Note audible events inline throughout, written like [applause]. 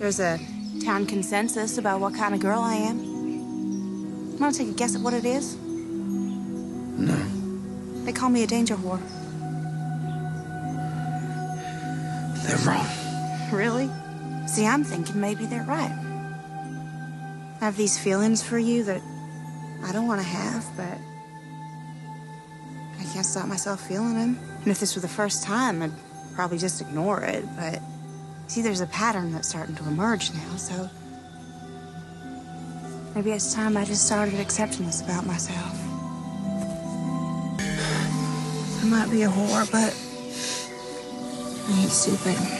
There's a town consensus about what kind of girl I am. Want to take a guess at what it is? No. They call me a danger whore. They're wrong. Really? See, I'm thinking maybe they're right. I have these feelings for you that I don't want to have, but I can't stop myself feeling them. And if this were the first time, I'd probably just ignore it, but see, there's a pattern that's starting to emerge now, so maybe it's time I just started accepting this about myself. I might be a whore, but I ain't stupid.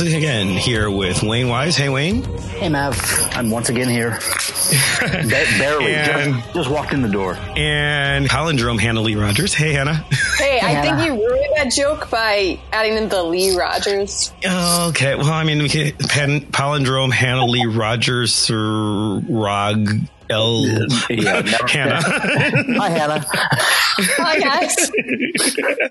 Once again here with Wayne Wise. Hey Wayne. Hey, Mav. I'm once again here. [laughs] Ba- barely. And- Just, just walked in the door. And palindrome Hannah Lee Rogers. Hey Hannah. [laughs] Hey, I think you ruined that joke by adding in the Lee Rogers. Okay, well I mean we can pen, palindrome Hannah Lee Rogers Sir Rog Oh. L [laughs] Yeah, [laughs] Hannah. Hi, Hannah. [laughs] Hi, guys.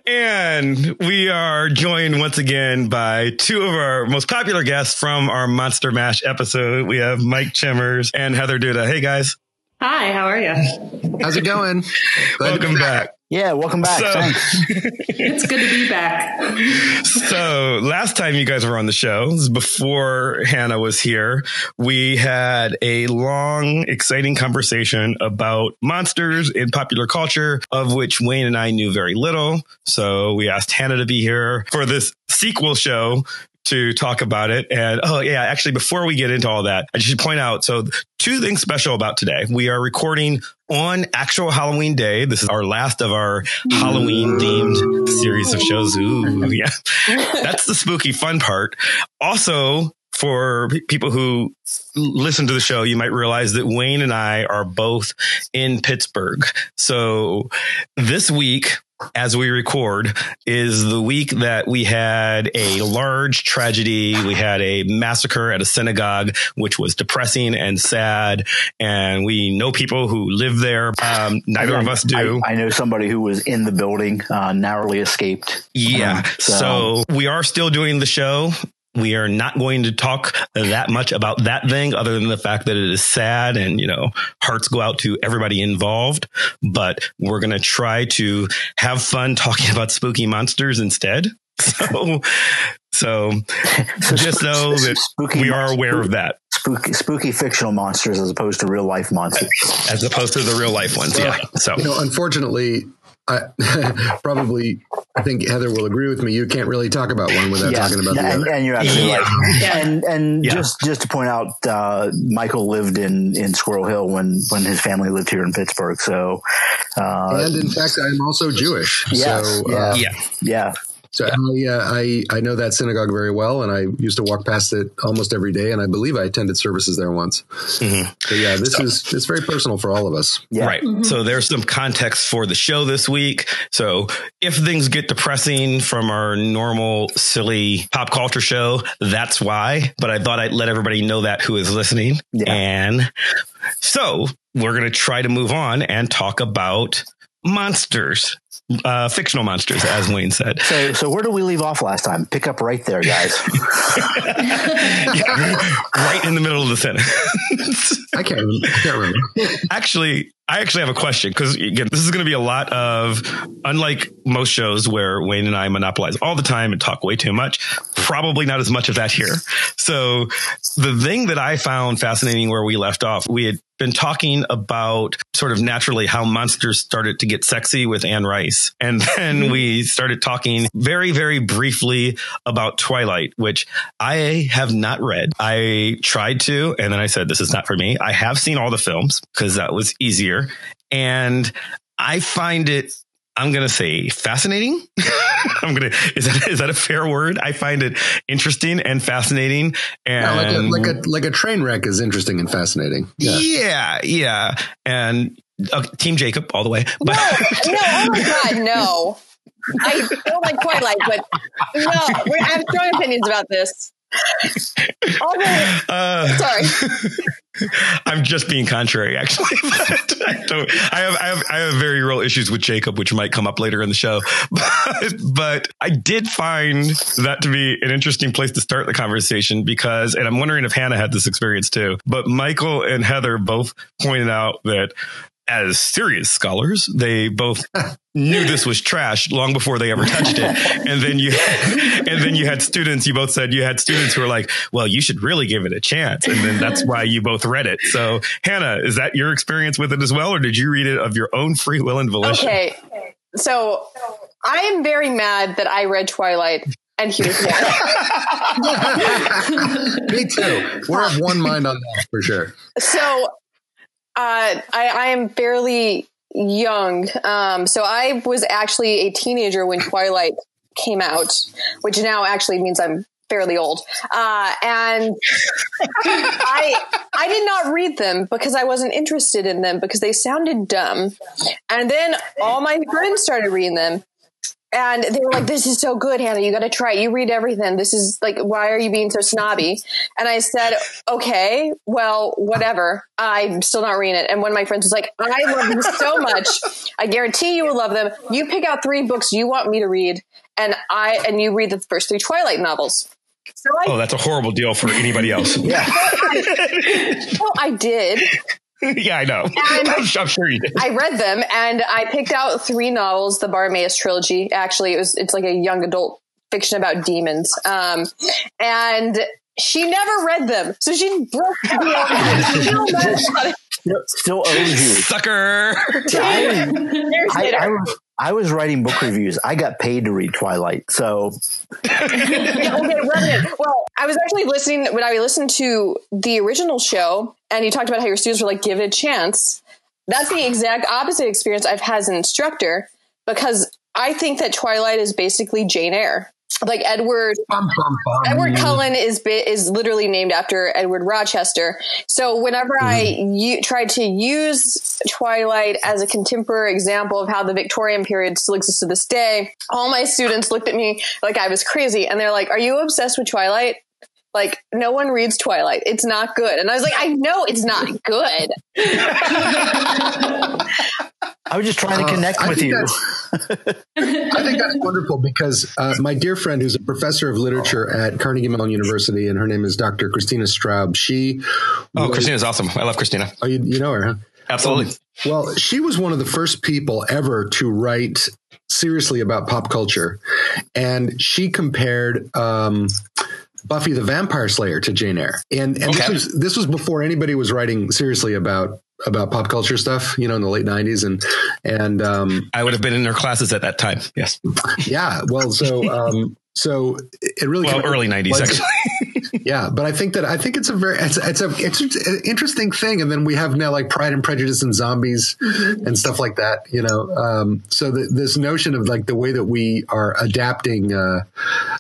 and we are joined once again by two of our most popular guests from our Monster Mash episode. We have Mike Chimmers and Heather Duda. Hey guys. Hi, how are you? How's it going? Welcome back. Yeah, welcome back. So- [laughs] It's good to be back. So last time you guys were on the show, this is before Hannah was here, we had a long, exciting conversation about monsters in popular culture, of which Wayne and I knew very little. So we asked Hannah to be here for this sequel show to talk about it. And oh yeah, actually before we get into all that, I should point out, so two things special about today. We are recording on actual Halloween day. This is our last of our Halloween themed series of shows. Ooh, [laughs] yeah. That's the spooky fun part. Also, for people who listen to the show, you might realize that Wayne and I are both in Pittsburgh. So this week, as we record, is the week that we had a large tragedy. We had a massacre at a synagogue, which was depressing and sad. And we know people who live there. Um, neither of us do. I, I know somebody who was in the building, uh, narrowly escaped. Yeah. Um, so we are still doing the show. We are not going to talk that much about that thing other than the fact that it is sad and, you know, hearts go out to everybody involved. But we're going to try to have fun talking [laughs] about spooky monsters instead. [laughs] So, so So just sp- know s- that spooky we are mon- aware of that Spooky, spooky fictional monsters as opposed to real life monsters. as opposed to the real life ones. Yeah. So You know, unfortunately, I [laughs] probably I think Heather will agree with me. You can't really talk about one without talking about the and, other. and you're absolutely Yeah. right. Yeah. And and Yeah. just just to point out, uh, Michael lived in in Squirrel Hill when when his family lived here in Pittsburgh. So uh, and in fact, I'm also Jewish. Yes, so, yeah. uh, yeah. yeah, so I, uh, I I know that synagogue very well, and I used to walk past it almost every day, and I believe I attended services there once. Mhm. So yeah, this is it's very personal for all of us. yeah. Right. So there's some context for the show this week. So if things get depressing from our normal silly pop culture show, that's why. But I thought I'd let everybody know that who is listening. Yeah. And so we're going to try to move on and talk about monsters, uh, fictional monsters, as Wayne said. So, so where do we leave off last time? Pick up right there, guys. [laughs] right in the middle of the sentence. I can't I can't remember. actually, I actually have a question because again, this is going to be a lot of, unlike most shows where Wayne and I monopolize all the time and talk way too much, probably not as much of that here. So the thing that I found fascinating where we left off, we had been talking about sort of naturally how monsters started to get sexy with Anne Rice. And [laughs] then mm-hmm. we started talking very, very briefly about Twilight, which I have not read. I tried to, and then I said, this is not for me. I have seen all the films because that was easier. And I find it I'm gonna say fascinating. [laughs] I'm gonna is that is that a fair word? I find it interesting and fascinating, and Yeah, like, a, like a like a train wreck is interesting and fascinating. Yeah. yeah, yeah, and uh, Team Jacob all the way. No, no, oh my god, no. [laughs] I don't like Twilight, but no, I have strong opinions about this. Although, [laughs] Uh, sorry. [laughs] I'm just being contrary, actually. [laughs] But I, don't, I have I have I have very real issues with Jacob, which might come up later in the show. But, but I did find that to be an interesting place to start the conversation because, and I'm wondering if Hannah had this experience too. But Michael and Heather both pointed out that as serious scholars, they both knew this was trash long before they ever touched it. And then you, [laughs] and then you had students. You both said you had students who were like, "Well, you should really give it a chance," and then that's why you both read it. So, Hannah, is that your experience with it as well, or did you read it of your own free will and volition? Okay, so I am very mad that I read Twilight, and here's why. [laughs] Me too. We're of one mind on that for sure. so I, I am fairly young. Um, so I was actually a teenager when Twilight came out, which now actually means I'm fairly old. Uh, and [laughs] I I did not read them because I wasn't interested in them because they sounded dumb. And then all my friends started reading them. And they were like, "This is so good, Hannah. You got to try it. You read everything. This is like, why are you being so snobby?" And I said, "Okay, well, whatever. I'm still not reading it." And one of my friends was like, "I love them so much. I guarantee you will love them. You pick out three books you want me to read, and I and you read the first three Twilight novels." So I, Oh, that's a horrible deal for anybody else. Yeah. [laughs] well, I did. [laughs] yeah, I know. [laughs] I'm, I'm sure you did. I read them and I picked out three novels, the Bartimaeus trilogy. Actually, it was it's like a young adult fiction about demons. Um, and she never read them, so she broke the deal. She don't know about it. Still, still owes you. Sucker. I, [laughs] I. I was, I was writing book reviews. I got paid to read Twilight. So okay, Revenant. Well, I was actually listening when I listened to the original show, and you talked about how your students were like, "Give it a chance." That's the exact opposite experience I've had as an instructor because I think that Twilight is basically Jane Eyre. Like Edward Bum, bum, bum. Edward Cullen is bi- is literally named after Edward Rochester. So whenever I mm-hmm. u- tried to use Twilight as a contemporary example of how the Victorian period still exists to this day, all my students looked at me like I was crazy, and they're like, "Are you obsessed with Twilight?" Like no one reads Twilight. It's not good. And I was like, I know it's not good. [laughs] [laughs] I was just trying to Uh, connect I with you. [laughs] I think that's wonderful because uh, my dear friend, who's a professor of literature at Carnegie Mellon University, and her name is Dr. Kristina Straub. She, Oh, was- Kristina's awesome. I love Kristina. oh, you, you know her, huh? Absolutely. Well, she was one of the first people ever to write seriously about pop culture, and she compared um, Buffy the Vampire Slayer to Jane Eyre, and and this was this was before anybody was writing seriously about about pop culture stuff, you know, in the late '90s, and and um, I would have been in her classes at that time. Yes. yeah, well, so um, so it really Well, early 90s, was- actually. [laughs] yeah, but I think that I think it's a very it's, it's a it's an interesting thing, and then we have now like Pride and Prejudice and zombies and stuff like that. You know, um, so the, this notion of like the way that we are adapting uh,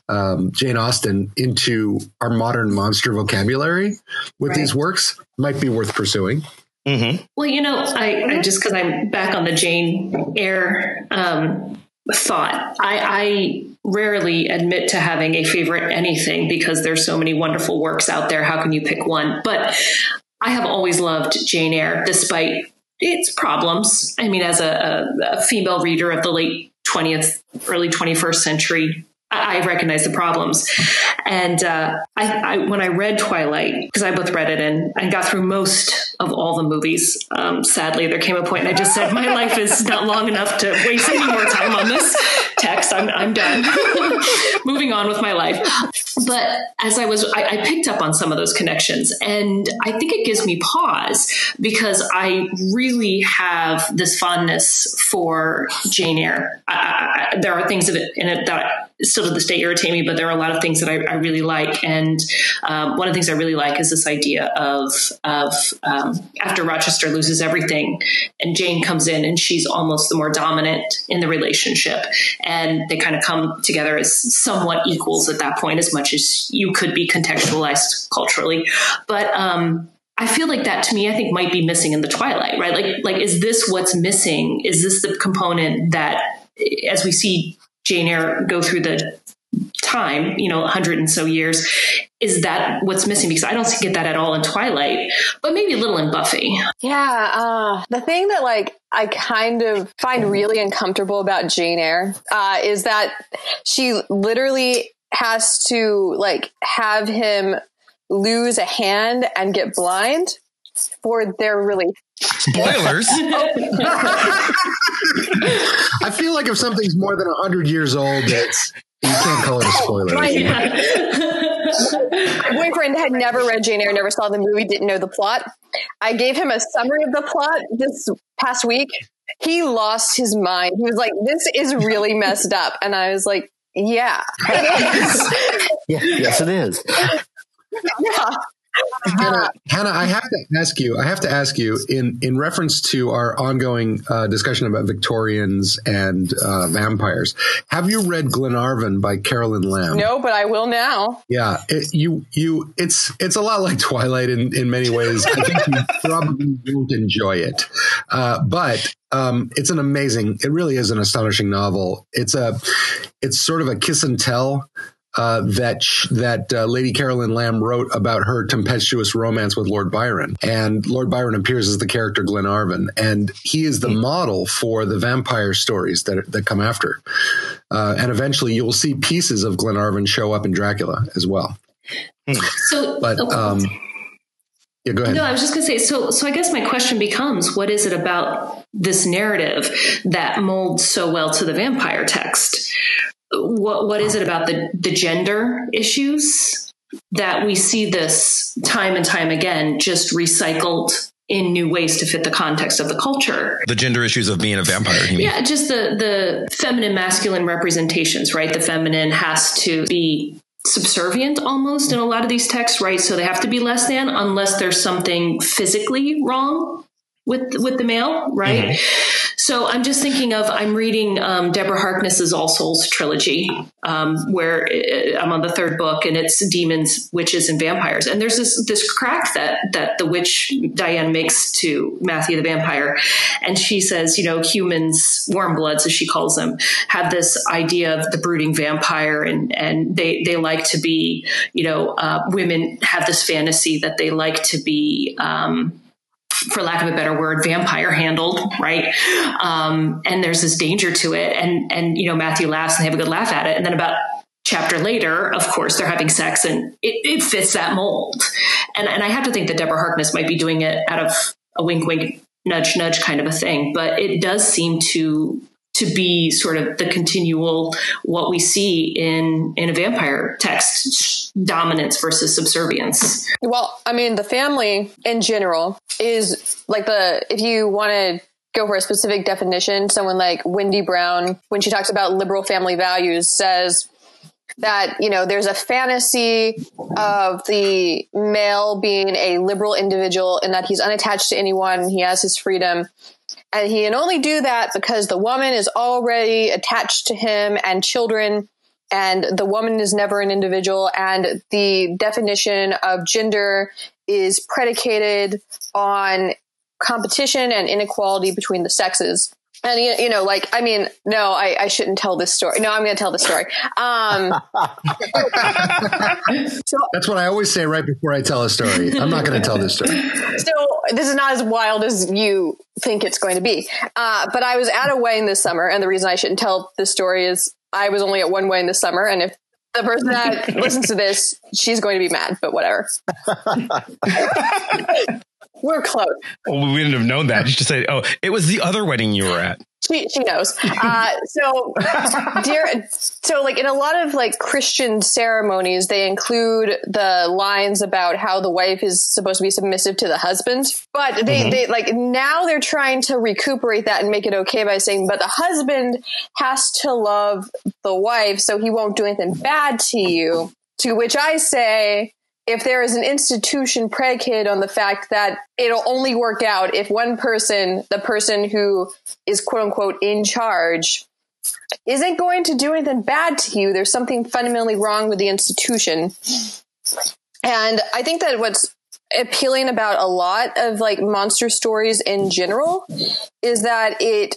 um, Jane Austen into our modern monster vocabulary with these works might be worth pursuing. Hmm Well, you know, I, I just because I'm back on the Jane Eyre um, thought, I, I rarely admit to having a favorite anything because there's so many wonderful works out there. How can you pick one? But I have always loved Jane Eyre, despite its problems. I mean, as a, a, a female reader of the late 20th, early 21st century, I recognize the problems. And uh, I, I, when I read Twilight, because I both read it and, and got through most of all the movies, um, sadly, there came a point and I just said, my life is not long enough to waste any more time on this text. I'm, I'm done. [laughs] Moving on with my life. But as I was, I, I, picked up on some of those connections. And I think it gives me pause because I really have this fondness for Jane Eyre. I, I, there are things in it that still to this day irritate me, but there are a lot of things that I, I really like. And um, one of the things I really like is this idea of of um, after Rochester loses everything, and Jane comes in, and she's almost the more dominant in the relationship, and they kind of come together as somewhat equals at that point, as much as you could be contextualized culturally, but. Um, I feel like that to me, I think might be missing in the Twilight, right? Like, like, is this what's missing? Is this the component that, as we see Jane Eyre go through the time, you know, 100 and so years. Is that what's missing? Because I don't get that at all in Twilight, but maybe a little in Buffy. Yeah. Uh, the thing that like I kind of find really uncomfortable about Jane Eyre uh, is that she literally has to like have him lose a hand and get blind for their really Spoilers. [laughs] [laughs] I feel like if something's more than 100 years old, it's you can't call it a spoiler. My, [laughs] my boyfriend had never read Jane Eyre, never saw the movie, didn't know the plot. I gave him a summary of the plot this past week. He lost his mind. He was like, "This is really messed up," and I was like, "Yeah, [laughs] yeah yes, it is." [laughs] yeah. Hannah, Hannah, I have to ask you. I have to ask you in in reference to our ongoing uh, discussion about Victorians and uh, vampires. Have you read Glenarvon by Carolyn Lamb? No, but I will now. Yeah, it, you you it's it's a lot like Twilight in in many ways. I think you [laughs] probably won't enjoy it, uh, but um, it's an amazing. It really is an astonishing novel. It's a it's sort of a kiss and tell uh, that sh- that uh, Lady Carolyn Lamb wrote about her tempestuous romance with Lord Byron, and Lord Byron appears as the character Glenarvon, and he is the model for the vampire stories that that come after, uh, and eventually you'll see pieces of Glenarvon show up in Dracula as well. So, but oh, um, yeah, go ahead. No, I was just going to say. So, so I guess my question becomes: What is it about this narrative that molds so well to the vampire text? What what is it about the the gender issues that we see this time and time again just recycled in new ways to fit the context of the culture. The gender issues of being a vampire. Yeah, just the the feminine masculine representations, right? The feminine has to be subservient almost in a lot of these texts, right? So they have to be less than unless there's something physically wrong with with the male, right? Mm-hmm. So I'm just thinking of I'm reading um, Deborah Harkness's All Souls trilogy, um, where it, I'm on the third book, and it's demons, witches, and vampires. And there's this this crack that that the witch Diane makes to Matthew the vampire, and she says, you know, humans, warm bloods as she calls them, have this idea of the brooding vampire, and and they they like to be, you know, uh, women have this fantasy that they like to be. Um, for lack of a better word, vampire handled, right? Um, and there's this danger to it. And, and, you know, Matthew laughs and they have a good laugh at it. And then about chapter later, of course, they're having sex and it, it fits that mold. And, and I have to think that Deborah Harkness might be doing it out of a wink, wink, nudge, nudge kind of a thing. But it does seem to to be sort of the continual what we see in in a vampire text dominance versus subservience. Well i mean the family in general is like the if you want to go for a specific definition someone like wendy brown when she talks about liberal family values says that you know there's a fantasy of the male being a liberal individual and that he's unattached to anyone. He has his freedom and he can only do that because the woman is already attached to him and children, and the woman is never an individual. And the definition of gender is predicated on competition and inequality between the sexes and you, you know like i mean no I, I shouldn't tell this story. No i'm going to tell the story. Um, [laughs] so, that's what i always say right before i tell a story. I'm not going to tell this story. So this is not as wild as you think it's going to be. Uh, but i was at a wedding this summer and the reason i shouldn't tell this story is i was only at one wedding this summer and if the person that listens to this she's going to be mad but whatever [laughs] we're close. Well, we wouldn't have known that. You just say, "Oh, it was the other wedding you were at." she, she knows. Uh, so, dear, so like in a lot of like Christian ceremonies, they include the lines about how the wife is supposed to be submissive to the husband. But they, mm-hmm. they like now they're trying to recuperate that and make it okay by saying, but the husband has to love the wife so he won't do anything bad to you. To which I say, if there is an institution predicated on the fact that it'll only work out if one person, the person who is quote unquote in charge, isn't going to do anything bad to you, there's something fundamentally wrong with the institution. And I think that what's appealing about a lot of like monster stories in general is that it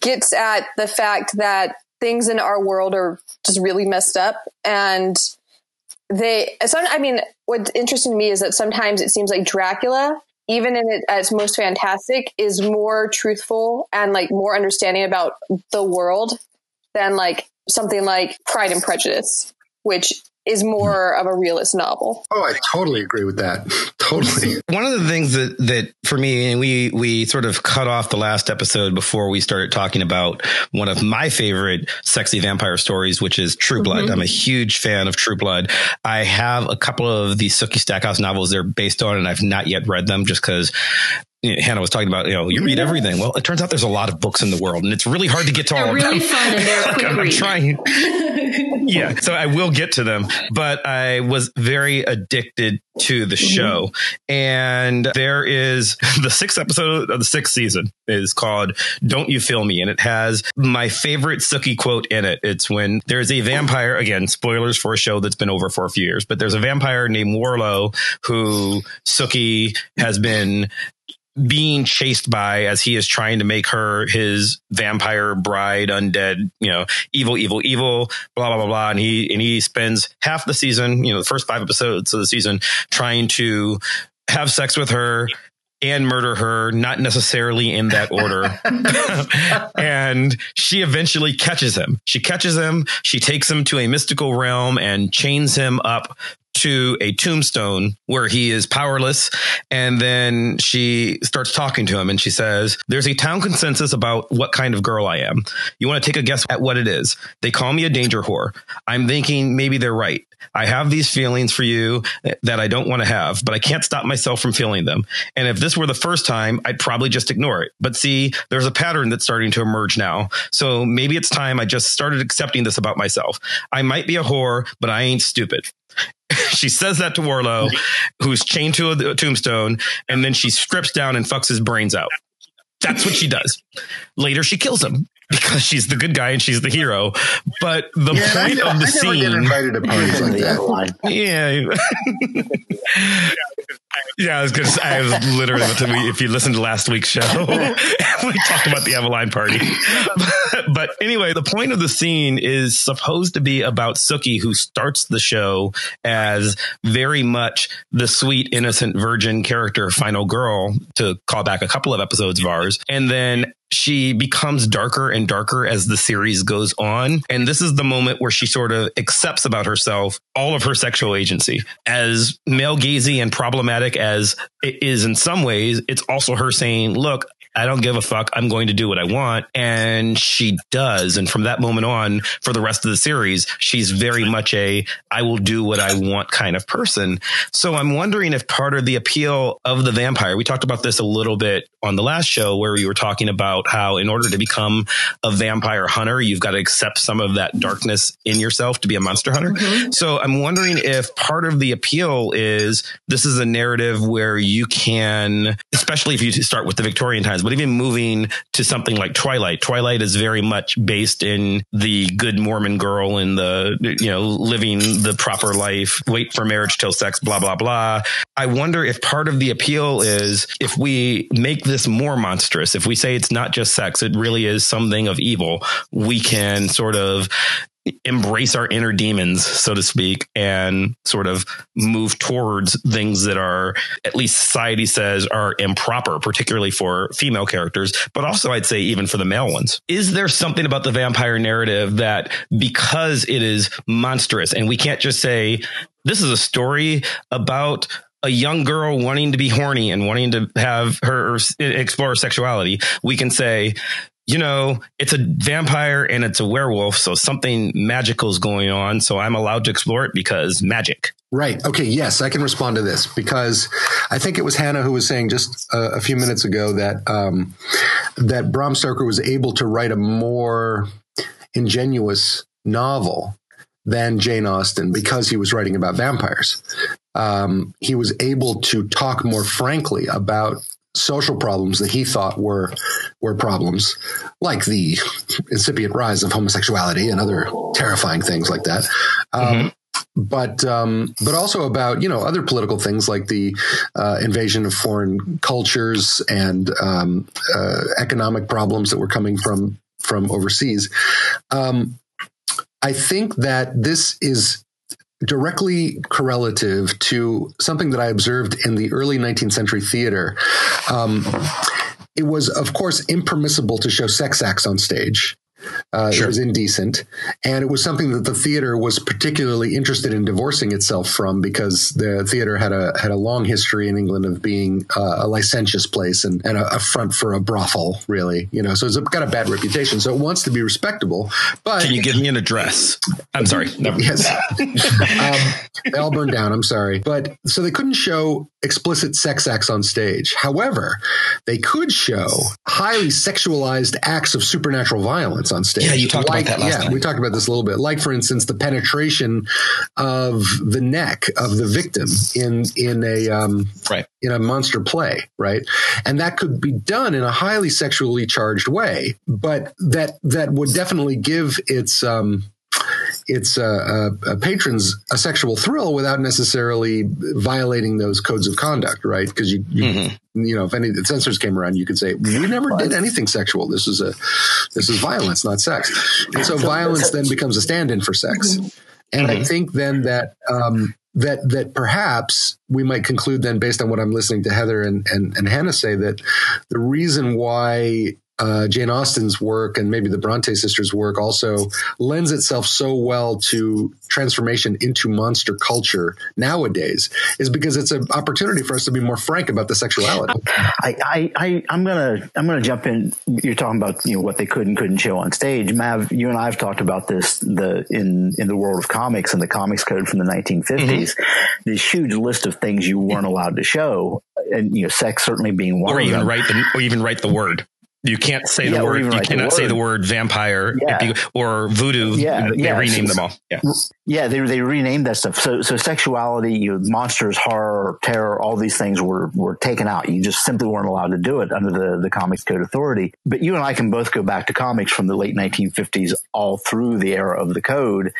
gets at the fact that things in our world are just really messed up and they some i mean what's interesting to me is that sometimes it seems like dracula even in it, its most fantastic is more truthful and like more understanding about the world than like something like pride and prejudice which is more of a realist novel. Oh, I totally agree with that. [laughs] totally. One of the things that that for me, and we we sort of cut off the last episode before we started talking about one of my favorite sexy vampire stories, which is True Blood. Mm-hmm. I'm a huge fan of True Blood. I have a couple of the Sookie Stackhouse novels they're based on, and I've not yet read them just because you know, Hannah was talking about, you know, you read everything. Well, it turns out there's a lot of books in the world and it's really hard to get to they're all really of them. fun and they're [laughs] quick I'm trying. [laughs] yeah. So I will get to them, but I was very addicted to the mm-hmm. show. And there is [laughs] the sixth episode of the sixth season is called Don't You Feel Me? And it has my favorite Sookie quote in it. It's when there's a vampire, again, spoilers for a show that's been over for a few years, but there's a vampire named Warlow who Sookie has been being chased by as he is trying to make her his vampire bride, undead, you know, evil, evil, evil, blah, blah, blah, blah. And he, and he spends half the season, you know, the first five episodes of the season trying to have sex with her and murder her, not necessarily in that order. [laughs] and she eventually catches him. She catches him. She takes him to a mystical realm and chains him up to a tombstone where he is powerless. And then she starts talking to him and she says, There's a town consensus about what kind of girl I am. You want to take a guess at what it is? They call me a danger whore. I'm thinking maybe they're right. I have these feelings for you that I don't want to have, but I can't stop myself from feeling them. And if this were the first time, I'd probably just ignore it. But see, there's a pattern that's starting to emerge now. So maybe it's time I just started accepting this about myself. I might be a whore, but I ain't stupid. [laughs] she says that to Warlow, who's chained to a, tombstone, and then she strips down and fucks his brains out. That's what she does. Later, she kills him because she's the good guy and she's the hero. But the yeah, point of the I scene, invited to parties like that. [laughs] Yeah, yeah, I was gonna. Say, I was literally. If you listened to last week's show, [laughs] we talked about the Avaline party. But, [laughs] but anyway, the point of the scene is supposed to be about Sookie, who starts the show as very much the sweet, innocent, virgin character, final girl, to call back a couple of episodes of ours, and then she becomes darker and darker as the series goes on. And this is the moment where she sort of accepts about herself all of her sexual agency. As male gazy and problematic as it is in some ways, it's also her saying, look, I don't give a fuck. I'm going to do what I want. And she does. And from that moment on, for the rest of the series, she's very much a I will do what I want kind of person. So I'm wondering if part of the appeal of the vampire, we talked about this a little bit on the last show where we were talking about how in order to become a vampire hunter, you've got to accept some of that darkness in yourself to be a monster hunter. Mm-hmm. So I'm wondering if part of the appeal is this is a narrative where you can, especially if you start with the Victorian times, but even moving to something like Twilight, Twilight is very much based in the good Mormon girl and the, you know, living the proper life, wait for marriage till sex, blah, blah, blah. I wonder if part of the appeal is if we make this more monstrous, if we say it's not just sex, it really is something of evil, we can sort of embrace our inner demons, so to speak, and sort of move towards things that are, at least society says, are improper, particularly for female characters, but also I'd say even for the male ones. Is there something about the vampire narrative that because it is monstrous and we can't just say, this is a story about a young girl wanting to be horny and wanting to have her explore her sexuality, we can say you know, it's a vampire and it's a werewolf, so something magical is going on. So I'm allowed to explore it because magic. Right. Okay. Yes, I can respond to this because I think it was Hannah who was saying just a, a few minutes ago that um, that Bram Stoker was able to write a more ingenuous novel than Jane Austen because he was writing about vampires. Um, he was able to talk more frankly about social problems that he thought were were problems, like the incipient rise of homosexuality and other terrifying things like that. Um, mm-hmm but um, but also about you know other political things like the uh, invasion of foreign cultures and um, uh, economic problems that were coming from from overseas. Um, I think that this is directly correlative to something that I observed in the early 19th century theater. Um, it was, of course, impermissible to show sex acts on stage. Uh, sure. It was indecent, and it was something that the theater was particularly interested in divorcing itself from because the theater had a had a long history in England of being uh, a licentious place and, and a, a, front for a brothel, really. You know, so it's got a bad reputation. So it wants to be respectable. But can you give me an address? I'm sorry. Never. Yes, [laughs] um, they all burned down. I'm sorry, but so they couldn't show explicit sex acts on stage. However, they could show highly sexualized acts of supernatural violence on stage. Yeah, you talked like, about that last yeah, time. we talked about this a little bit. Like, for instance, the penetration of the neck of the victim in in a um, right in a monster play, right? And that could be done in a highly sexually charged way, but that that would definitely give its um, its a uh, patrons a sexual thrill without necessarily violating those codes of conduct, right? Because you, you, mm-hmm. you, know, if any the censors came around, you could say we never did anything sexual. This is a this is violence, not sex. And so violence then becomes a stand-in for sex. Mm-hmm. And mm-hmm. I think then that um, that that perhaps we might conclude then based on what I'm listening to Heather and, and, and Hannah say that the reason why uh, Jane Austen's work and maybe the Bronte sisters' work also lends itself so well to transformation into monster culture nowadays is because it's an opportunity for us to be more frank about the sexuality. I, I, I am gonna I'm gonna jump in. You're talking about you know what they could and couldn't show on stage. Mav, you and I have talked about this the in in the world of comics and the comics code from the 1950s. Mm-hmm. This huge list of things you weren't allowed to show, and you know, sex certainly being one. Or even them. write the or even write the word. You can't say yeah, the word. You cannot the say the word vampire yeah. or voodoo. Yeah, they yeah. renamed them all. Yeah, yeah. They they renamed that stuff. So so sexuality, you know, monsters, horror, terror, all these things were were taken out. You just simply weren't allowed to do it under the the Comics Code Authority. But you and I can both go back to comics from the late 1950s all through the era of the code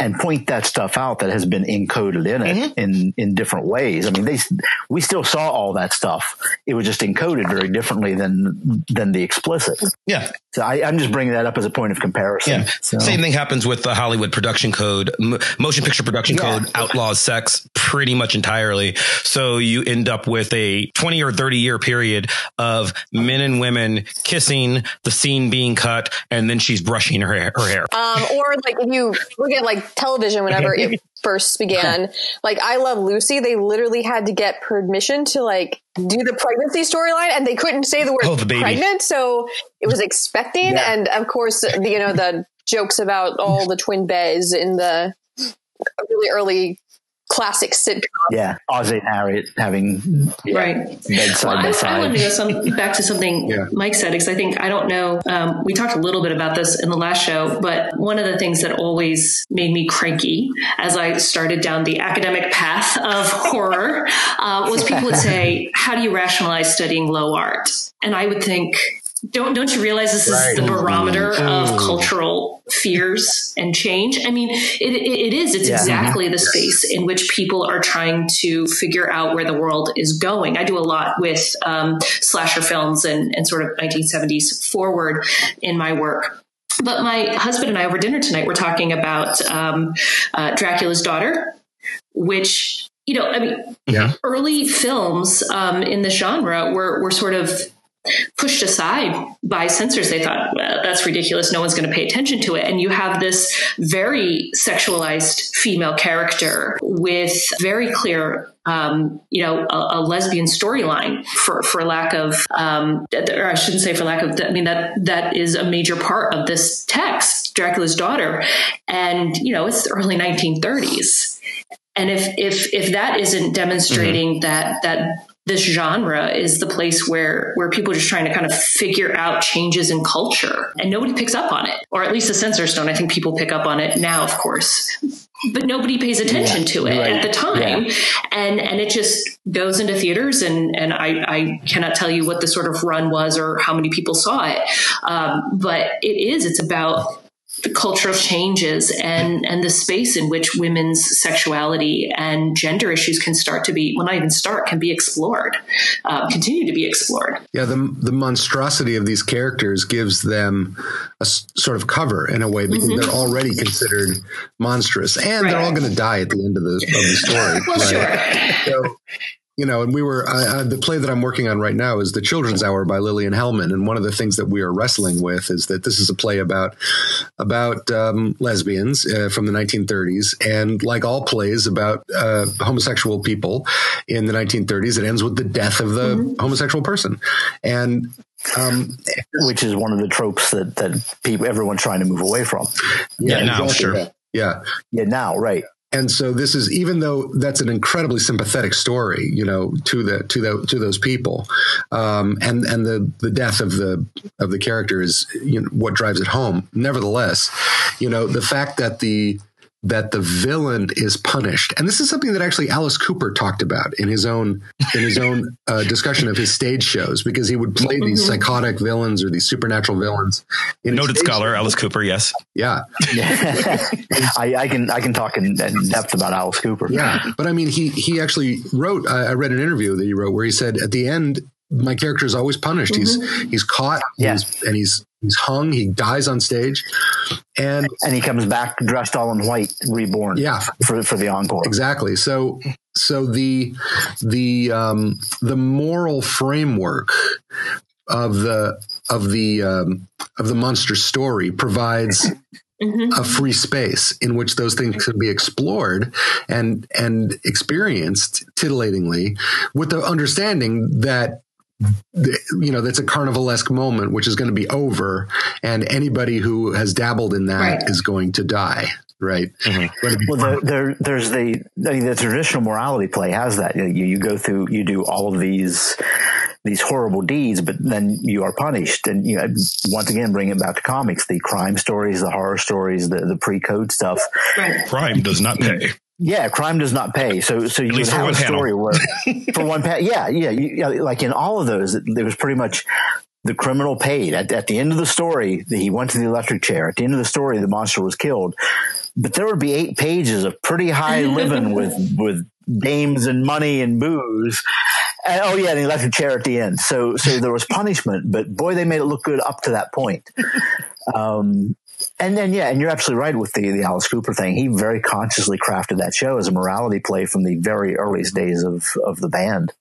and point that stuff out that has been encoded in it mm-hmm. in in different ways. I mean, they we still saw all that stuff. It was just encoded very differently than than the explicit. Yeah. So I, am just bringing that up as a point of comparison. Yeah. So. Same thing happens with the Hollywood production code, M- motion picture production yeah. code outlaws sex pretty much entirely. So you end up with a 20 or 30 year period of men and women kissing, the scene being cut, and then she's brushing her hair. Her hair. Um, or like if you look at like television whenever it [laughs] first began. Like I Love Lucy, they literally had to get permission to like do the pregnancy storyline and they couldn't say the word oh, the pregnant, so it was expecting yeah. and of course the, you know the jokes about all the twin beds in the really early classic sitcom. Yeah, Ozzie and Harriet having yeah, right well, I, I wanted to go some, back to something yeah. Mike said because I think I don't know. Um, we talked a little bit about this in the last show, but one of the things that always made me cranky as I started down the academic path of [laughs] horror uh, was people would say, "How do you rationalize studying low art?" And I would think don't don't you realize this right. is the barometer mm. of cultural fears and change? I mean, it, it is. It's yeah. exactly the space in which people are trying to figure out where the world is going. I do a lot with um, slasher films and, and sort of 1970s forward in my work. But my husband and I over dinner tonight were talking about um, uh, Dracula's daughter, which you know, I mean, yeah. early films um, in the genre were were sort of pushed aside by censors. They thought, well, that's ridiculous. No one's going to pay attention to it. And you have this very sexualized female character with very clear um, you know, a, a lesbian storyline for, for lack of, um, or I shouldn't say for lack of, I mean, that, that is a major part of this text, Dracula's daughter. And, you know, it's the early 1930s. And if, if, if that isn't demonstrating mm-hmm. that, that this genre is the place where where people are just trying to kind of figure out changes in culture. And nobody picks up on it. Or at least the censors don't. I think people pick up on it now of course. But nobody pays attention yeah, to it right. at the time. Yeah. and and it just goes into theaters and and I, I cannot tell you what the sort of run was or how many people saw it. Um, but it is it's about the cultural changes and and the space in which women's sexuality and gender issues can start to be well not even start can be explored uh, continue to be explored yeah the, the monstrosity of these characters gives them a s- sort of cover in a way because mm-hmm. they're already considered monstrous and right. they're all going to die at the end of the, of the story [laughs] well, right? sure. so you know, and we were uh, the play that I'm working on right now is the Children's Hour by Lillian Hellman, and one of the things that we are wrestling with is that this is a play about about um, lesbians uh, from the 1930s, and like all plays about uh, homosexual people in the 1930s, it ends with the death of the mm-hmm. homosexual person, and um, which is one of the tropes that that people everyone's trying to move away from. Yeah, yeah now sure. Yeah. Yeah, now, right and so this is even though that's an incredibly sympathetic story you know to the to the to those people um, and and the the death of the of the character is you know what drives it home. Nevertheless you know the fact that the that the villain is punished. And this is something that actually Alice Cooper talked about in his own in his own [laughs] uh, discussion of his stage shows because he would play these mm-hmm. psychotic villains or these supernatural villains. Noted scholar shows. Alice Cooper, yes, yeah, [laughs] I, I, can I can talk in, in, depth about Alice Cooper. Yeah, but I mean he he actually wrote. I, I read an interview that he wrote where he said at the end my character is always punished. Mm-hmm. He's he's caught, yeah. He's, and he's he's hung. He dies on stage, and and he comes back dressed all in white, reborn. Yeah, for for the encore. Exactly. So so the the um, the moral framework of the of the um, of the monster story provides Mm-hmm. a free space in which those things can be explored and and experienced titillatingly with the understanding that you know that's a carnivalesque moment which is going to be over and anybody who has dabbled in that right. is going to die right mm-hmm. well there, there, there's the I mean, the traditional morality play has that you, you go through you do all of these these horrible deeds but then you are punished and you know, once again bring it back to comics the crime stories the horror stories the, the pre-code stuff right. crime does not pay yeah, crime does not pay. So, so you have a story where [laughs] for one pay, yeah, yeah, you, like in all of those, it was pretty much the criminal paid at, at the end of the story. He went to the electric chair. At the end of the story, the monster was killed. But there would be eight pages of pretty high living [laughs] with with dames and money and booze. And, oh yeah, the electric chair at the end. So so there was punishment, but boy, they made it look good up to that point. [laughs] Um, and then yeah, and you're absolutely right with the the Alice Cooper thing. He very consciously crafted that show as a morality play from the very earliest days of of the band.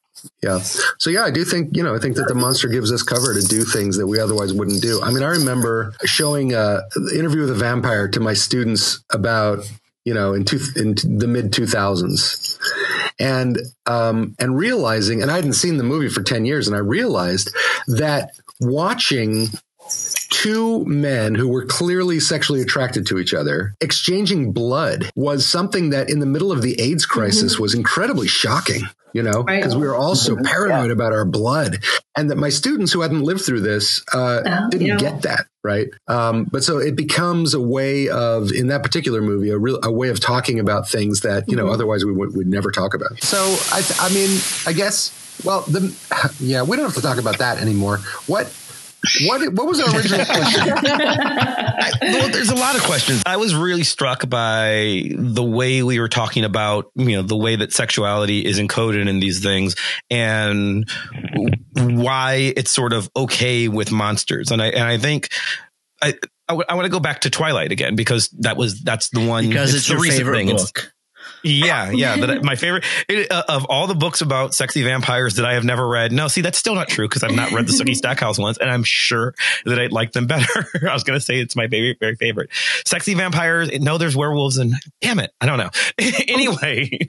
Yeah. So yeah, I do think you know I think that the monster gives us cover to do things that we otherwise wouldn't do. I mean, I remember showing a interview with a vampire to my students about you know in two, in the mid two thousands, and um, and realizing, and I hadn't seen the movie for ten years, and I realized that watching two men who were clearly sexually attracted to each other exchanging blood was something that in the middle of the AIDS crisis mm-hmm. was incredibly shocking you know, because right. we were all so mm-hmm. paranoid yeah. about our blood, and that my students who hadn't lived through this uh, oh, didn't get that right. Um, but so it becomes a way of, in that particular movie, a real a way of talking about things that you mm-hmm. know otherwise we would would never talk about. So I, I mean, I guess. Well, the [sighs] yeah, we don't have to talk about that anymore. What what what was our original question? [laughs] well, there's a lot of questions. I was really struck by the way we were talking about, you know, the way that sexuality is encoded in these things and why it's sort of okay with monsters. And I and I think I I, w- I want to go back to Twilight again because that was that's the one because it's, it's your favorite book. It's, Yeah, [laughs] yeah. That my favorite it, uh, of all the books about sexy vampires that I have never read. No, see, that's still not true because I've not read the Sookie [laughs] Stackhouse ones, and I'm sure that I'd like them better. [laughs] I was going to say it's my very, very favorite. Sexy vampires. No, there's werewolves, and damn it, I don't know. anyway,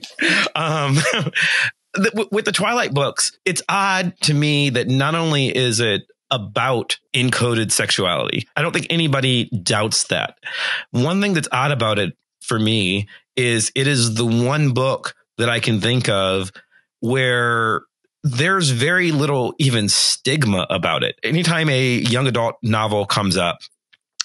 um, with the Twilight books, it's odd to me that not only is it about encoded sexuality. I don't think anybody doubts that. One thing that's odd about it for me is it is the one book that I can think of where there's very little even stigma about it. Anytime a young adult novel comes up,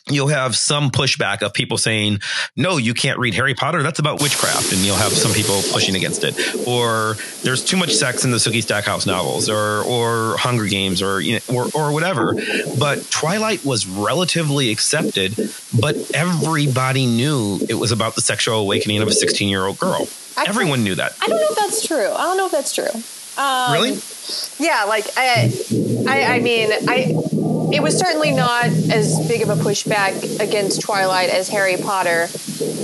you'll have some pushback of people saying, no, you can't read Harry Potter. That's about witchcraft. And you'll have some people pushing against it. Or there's too much sex in the Sookie Stackhouse novels or, or Hunger Games or, you know, or, or whatever. But Twilight was relatively accepted, but everybody knew it was about the sexual awakening of a 16 year old girl. Actually, Everyone knew that. I don't know if that's true. I don't know if that's true. Um, Really? Yeah, like I, I, I mean, I. It was certainly not as big of a pushback against Twilight as Harry Potter.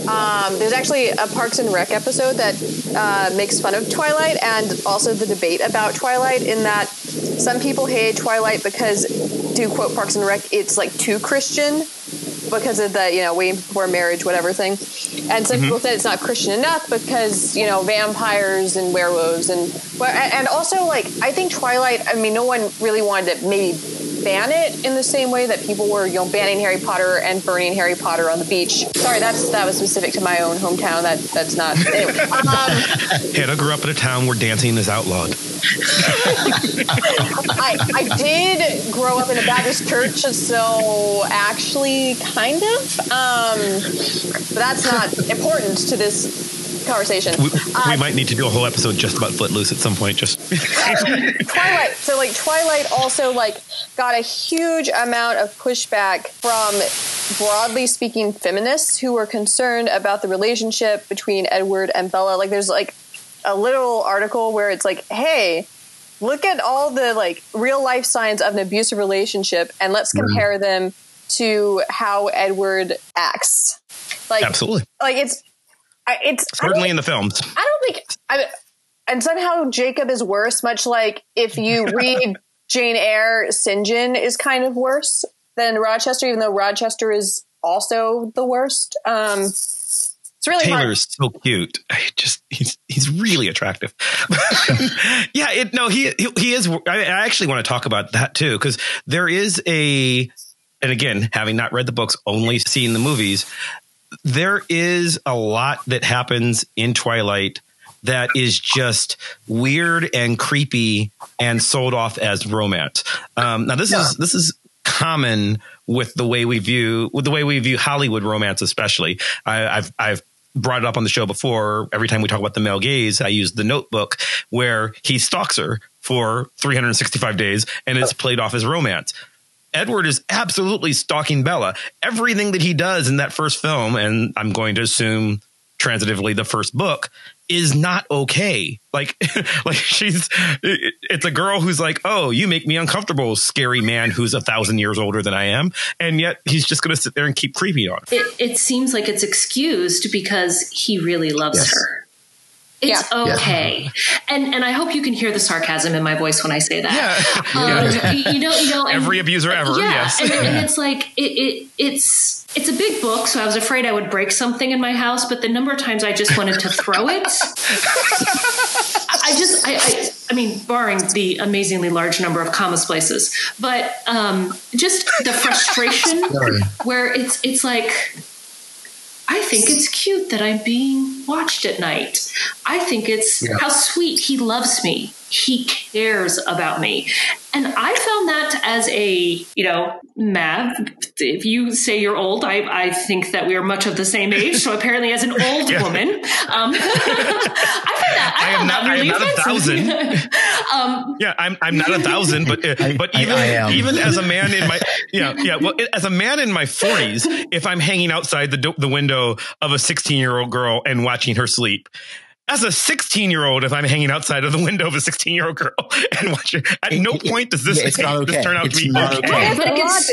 Um, there's actually a Parks and Rec episode that uh, makes fun of Twilight and also the debate about Twilight. In that, some people hate Twilight because, to quote Parks and Rec, it's like too Christian because of the you know way before marriage whatever thing. And some mm-hmm. people said it's not christian enough because you know vampires and werewolves and and and also like i think twilight i mean no one really wanted to maybe ban it in the same way that people were you know banning harry potter and burning harry potter on the beach sorry that's that was specific to my own hometown that that's not anyway. [laughs] um, Hannah grew up in a town where dancing is outlawed. [laughs] I, I did grow up in a Baptist church, so actually, kind of. Um, but that's not important to this conversation. We, Uh, we might need to do a whole episode just about Footloose at some point. Just [laughs] Twilight. So like Twilight also like got a huge amount of pushback from broadly speaking feminists who were concerned about the relationship between Edward and Bella. Like there's like a little article where it's like, hey, look at all the like real life signs of an abusive relationship and let's compare them to how Edward acts. Like absolutely, like it's I- it's certainly in the films. I don't think I and somehow Jacob is worse, much like if you [laughs] read Jane Eyre, St. John is kind of worse than Rochester, even though Rochester is also the worst. Um it's really hard. Taylor's so cute. I just he's he's really attractive. [laughs] yeah, it no he he, he is. I, I actually want to talk about that too because there is a and again having not read the books, only seen the movies. There is a lot that happens in Twilight that is just weird and creepy and sold off as romance. Um, now this is this is common with the way we view with the way we view Hollywood romance, especially. I, I've I've brought it up on the show before. Every time we talk about the male gaze, I use the Notebook where he stalks her for 365 days and it's played off as romance. Edward is absolutely stalking Bella. Everything that he does in that first film, and I'm going to assume transitively the first book, is not okay. Like, [laughs] like she's, it's a girl who's like, oh, you make me uncomfortable, scary man who's a thousand years older than I am, and yet he's just going to sit there and keep creepy on her. It, it seems like it's excused because he really loves Yes. her. It's Yeah. okay, and and I hope you can hear the sarcasm in my voice when I say that. Yeah, [laughs] Um, you know, you know, and- Every abuser ever, Yeah, yes. and, and it's like it, it, it's it's a big book, so I was afraid I would break something in my house. But the number of times I just wanted to throw it, I just, I, I, I mean, barring the amazingly large number of commas places, but um, just the frustration Sorry. where it's it's like. I think it's cute that I'm being watched at night. I think it's Yeah. how sweet he loves me. He cares about me. And I found that as a, you know, Mav, if you say you're old, I, I think that we are much of the same age. So apparently, as an old Yeah. woman, um, [laughs] I find that I, I am not- that I am really not a offensive. [laughs] um, Yeah, I'm I'm not a thousand, but uh, I- but even I am. even as a man in my yeah yeah well as a man in my 40s, if I'm hanging outside the do- the window of a 16 year old girl and watching her sleep. As a 16 year old, if I'm hanging outside of the window of a 16 year old girl [laughs] and watching, at no point does this, Yeah, it's not this turn out It's to be not okay. okay. but it gets,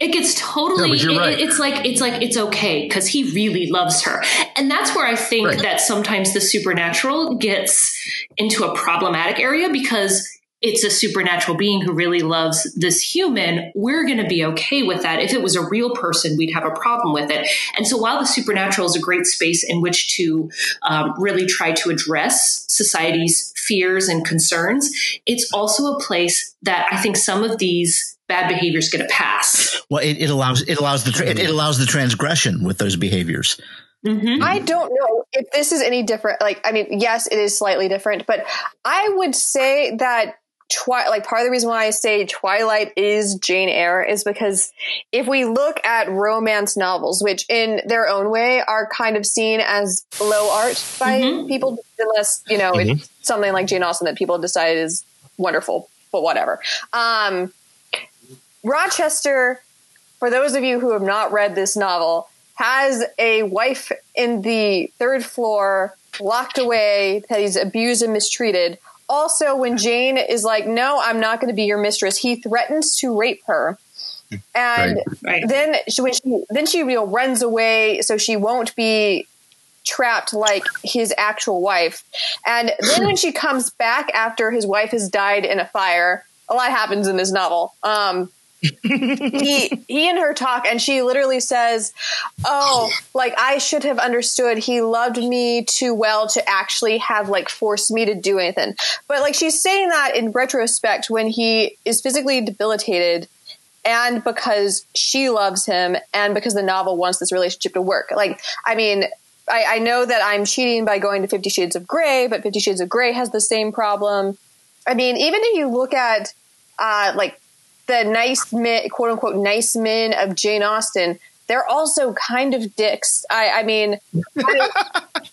it gets totally No, right. it, it's like it's like it's okay because he really loves her and that's where i think Right. that sometimes the supernatural gets into a problematic area because it's a supernatural being who really loves this human we're going to be okay with that if it was a real person we'd have a problem with it and so while the supernatural is a great space in which to um, really try to address society's fears and concerns it's also a place that i think some of these bad behaviors get a pass Well, it, it allows it allows the tra- it, it allows the transgression with those behaviors. Mhm. I don't know if this is any different. Like, I mean, yes, it is slightly different, but I would say that Twi- like part of the reason why I say Twilight is Jane Eyre is because if we look at romance novels, which in their own way are kind of seen as low art by Mhm. people, unless you know it's something like Jane Austen that people decide is wonderful, but whatever. Um, Rochester, for those of you who have not read this novel, has a wife in the third floor locked away that he's abused and mistreated. Also, when Jane is like, No, I'm not going to be your mistress, he threatens to rape her. And Right. then she, when she then she you know, runs away so she won't be trapped like his actual wife. And then when she comes back after his wife has died in a fire, a lot happens in this novel. Um, he he and her talk and she literally says oh like i should have understood. He loved me too well to actually have like forced me to do anything. But like she's saying that in retrospect when he is physically debilitated and because she loves him and because the novel wants this relationship to work. Like i mean I, I know that i'm cheating by going to 50 shades of gray but 50 shades of gray has the same problem. I mean even if you look at uh, like the nice men, quote unquote, nice men of Jane Austen, they're also kind of dicks. I, I mean, I,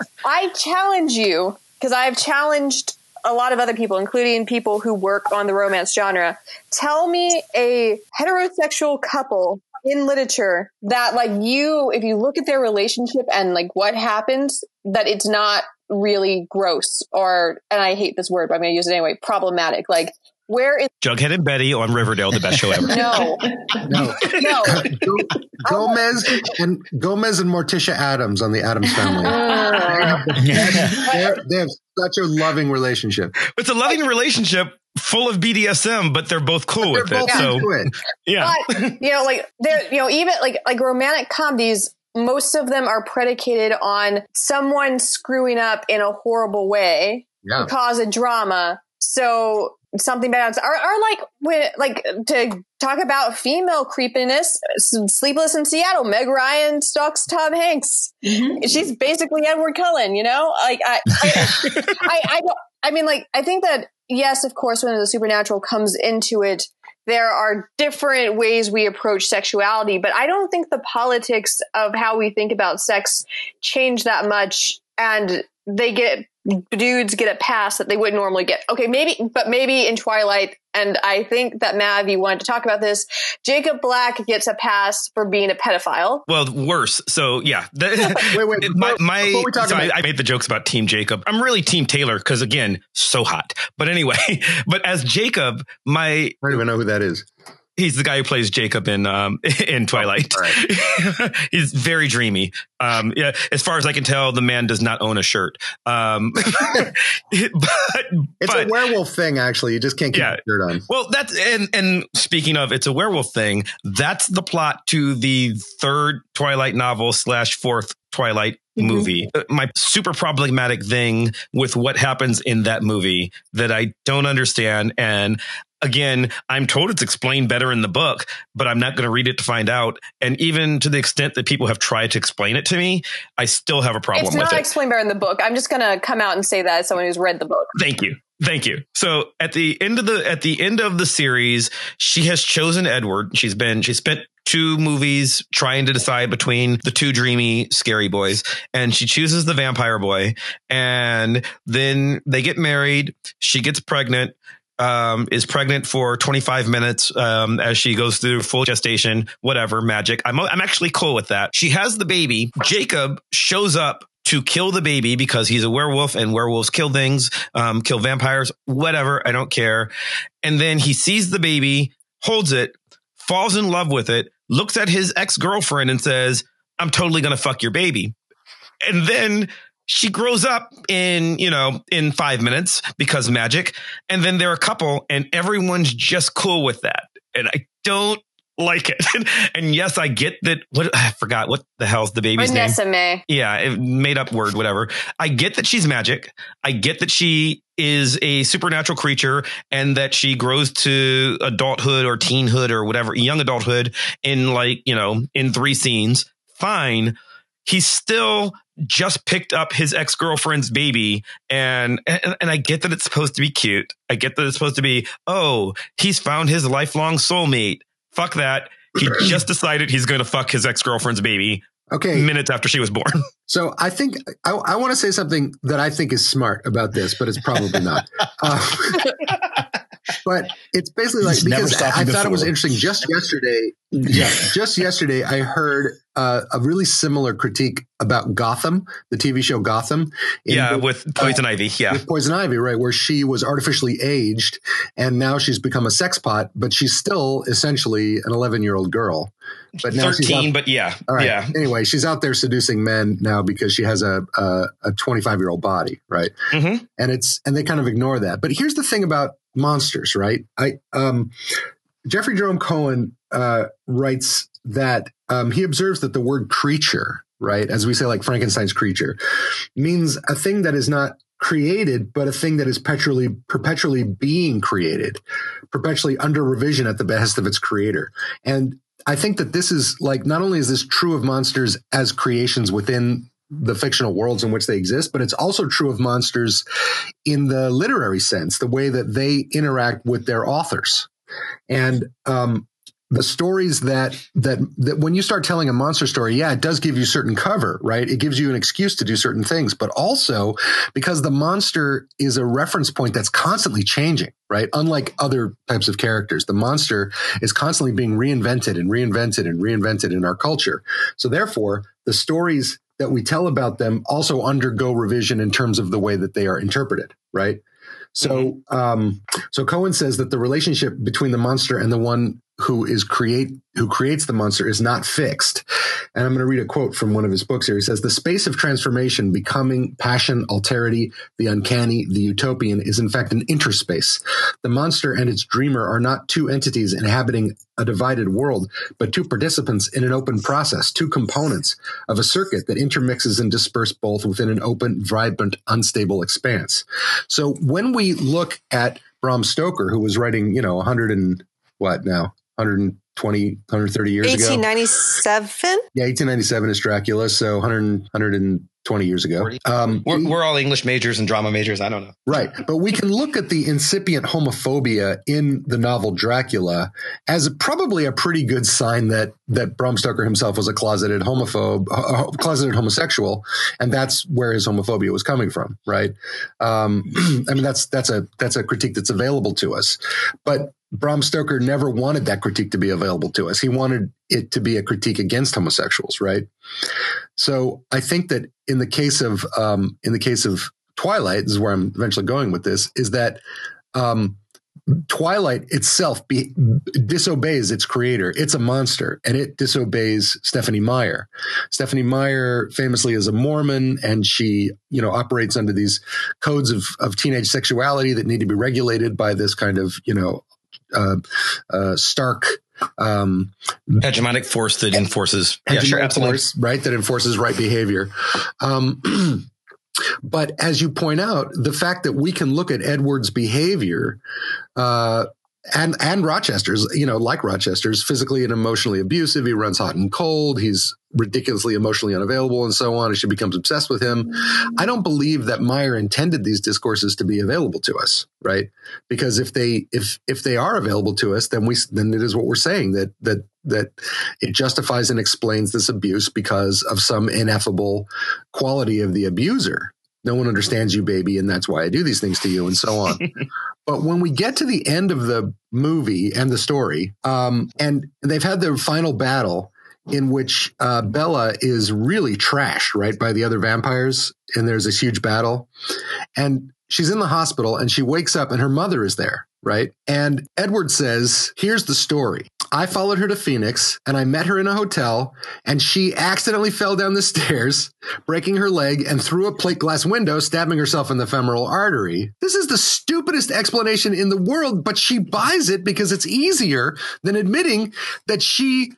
[laughs] I challenge you because I've challenged a lot of other people, including people who work on the romance genre. Tell me a heterosexual couple in literature that, like, you, if you look at their relationship and like what happens, that it's not really gross or, and I hate this word, but I'm going to use it anyway, problematic. Like, where is Jughead and Betty on Riverdale, the best show ever. no, No. [laughs] no. [laughs] Gomez and Gomez and Morticia Addams on the Addams family. [laughs] They're, they have such a loving relationship. It's a loving relationship full of BDSM, but they're both cool They're with both it. So into it. yeah, but you know like they're you know even like like romantic comedies most of them are predicated on someone screwing up in a horrible way Yeah. to cause a drama so something bad or, or like when like to talk about female creepiness sleepless in seattle meg ryan stalks tom hanks Mhm. she's basically edward cullen you know like i I, [laughs] I, I, don't- I mean, like, I think that, yes, of course, when the supernatural comes into it, there are different ways we approach sexuality, but I don't think the politics of how we think about sex change that much. And they get, dudes get a pass that they wouldn't normally get. Okay, maybe, but maybe in Twilight, and I think that Mav, you wanted to talk about this, Jacob Black gets a pass for being a pedophile. well, worse. So yeah, The- [laughs] Wait, wait, my, my before we talk so I, I made the jokes about Team Jacob. I'm really Team Taylor because again, so hot. But anyway, [laughs] but as Jacob, my I don't even know who that is. He's the guy who plays Jacob in um [laughs] in Twilight. All [laughs] He's very dreamy. Um yeah, as far as I can tell, the man does not own a shirt. Um [laughs] but It's but a werewolf thing, actually. You just can't keep Yeah. your shirt on. well, that's and and speaking of, it's a werewolf thing. That's the plot to the third Twilight novel slash fourth Twilight Mhm. movie. Uh, My super problematic thing with what happens in that movie that I don't understand, and again, I'm told it's explained better in the book, but I'm not going to read it to find out. And even to the extent that people have tried to explain it to me, I still have a problem It's with it. It's not explained better in the book. I'm just going to come out and say that as someone who's read the book. Thank you. Thank you. So at the end of the at the end of the series, she has chosen Edward. She's been she spent two movies trying to decide between the two dreamy scary boys and she chooses the vampire boy and then they get married, she gets pregnant um, is pregnant for 25 minutes um, as she goes through full gestation, whatever, magic. I'm, I'm actually cool with that. She has the baby. Jacob shows up to kill the baby because he's a werewolf and werewolves kill things, um, kill vampires, whatever. I don't care. And then he sees the baby, holds it, falls in love with it, looks at his ex girlfriend and says, I'm totally going to fuck your baby. And then she grows up in, you know, in five minutes because magic. And then they're a couple and everyone's just cool with that. And I don't like it. [laughs] and yes, I get that. What I forgot what the hell's the baby's name. Vanessa May. Yeah, made up word, whatever. I get that she's magic. I get that she is a supernatural creature and that she grows to adulthood or teenhood or whatever, young adulthood in like, you know, in three scenes. Fine. He's still just picked up his ex girlfriend's baby, and, and and I get that it's supposed to be cute. I get that it's supposed to be, oh, he's found his lifelong soulmate. Fuck that. He [clears throat] just decided he's going to fuck his ex girlfriend's baby Okay. minutes after she was born. [laughs] So I think I, I want to say something that I think is smart about this, but it's probably not. [laughs] Uh, [laughs] but it's basically like He's because you I thought it was interesting. Just yesterday, yeah, [laughs] just yesterday, I heard uh, a really similar critique about Gotham, the TV show Gotham. in yeah, which- with Poison Ivy. Yeah. with Poison Ivy, right, where she was artificially aged and now she's become a sex pot, but she's still essentially an 11 year old girl. But now she's 13, out, but yeah. right. Yeah. Anyway, she's out there seducing men now because she has a a, a 25 year old body, right? Mhm. And it's and they kind of ignore that. But here's the thing about monsters, right? I um Jeffrey Jerome Cohen uh, writes that um, he observes that the word creature, right, as we say, like Frankenstein's creature, means a thing that is not created, but a thing that is perpetually perpetually being created, perpetually under revision at the behest of its creator. And I think that this is like not only is this true of monsters as creations within the fictional worlds in which they exist, but it's also true of monsters in the literary sense, the way that they interact with their authors. And um, the stories that that that when you start telling a monster story, yeah, it does give you certain cover, right? It gives you an excuse to do certain things, but also because the monster is a reference point that's constantly changing, right? Unlike other types of characters, the monster is constantly being reinvented and reinvented and reinvented in our culture. So therefore, the stories that we tell about them also undergo revision in terms of the way that they are interpreted, right? So, um, so Cohen says that the relationship between the monster and the one who is create who creates the monster is not fixed. And I'm going to read a quote from one of his books here. He says, "The space of transformation, becoming, passion, alterity, the uncanny, the utopian, is in fact an interspace. The monster and its dreamer are not two entities inhabiting a divided world, but two participants in an open process, two components of a circuit that intermixes and disperses both within an open, vibrant, unstable expanse." So when we look at Bram Stoker, who was writing, you know, 100 and what now, 120, 130 years ago. 1897? Yeah, 1897 is Dracula, so 100, 120 years ago. Um, We're, we're all English majors and drama majors. I don't know. Right. But we can look at the incipient homophobia in the novel Dracula as probably a pretty good sign that that Bram Stoker himself was a closeted homophobe, uh, closeted homosexual, and that's where his homophobia was coming from, right? Um, [clears throat] I mean, that's that's a that's a critique that's available to us, but Bram Stoker never wanted that critique to be available to us. He wanted it to be a critique against homosexuals, right? So I think that in the case of um, in the case of Twilight, this is where I'm eventually going with this, is that um, Twilight itself be, disobeys its creator. It's a monster, and it disobeys Stephenie Meyer. Stephenie Meyer famously is a Mormon, and she, you know, operates under these codes of of teenage sexuality that need to be regulated by this kind of, you know, uh, uh, stark. Um, Hegemonic force that enforces. Yeah, sure, absolutely. force, right? That enforces right behavior. Um, [clears throat] but as you point out, the fact that we can look at Edward's behavior, uh, and and Rochester's, you know, like Rochester's, physically and emotionally abusive. He runs hot and cold. He's ridiculously emotionally unavailable, and so on. And she becomes obsessed with him. I don't believe that Meyer intended these discourses to be available to us, right? Because if they if if they are available to us, then we then it is what we're saying that that that it justifies and explains this abuse because of some ineffable quality of the abuser. No one understands you, baby, and that's why I do these things to you, and so on. [laughs] but when we get to the end of the movie and the story, um, and they've had their final battle in which uh, Bella is really trashed, right, by the other vampires, and there's this huge battle, and she's in the hospital and she wakes up and her mother is there, right? And Edward says, Here's the story. I followed her to Phoenix and I met her in a hotel and she accidentally fell down the stairs, breaking her leg and through a plate glass window, stabbing herself in the femoral artery. This is the stupidest explanation in the world, but she buys it because it's easier than admitting that she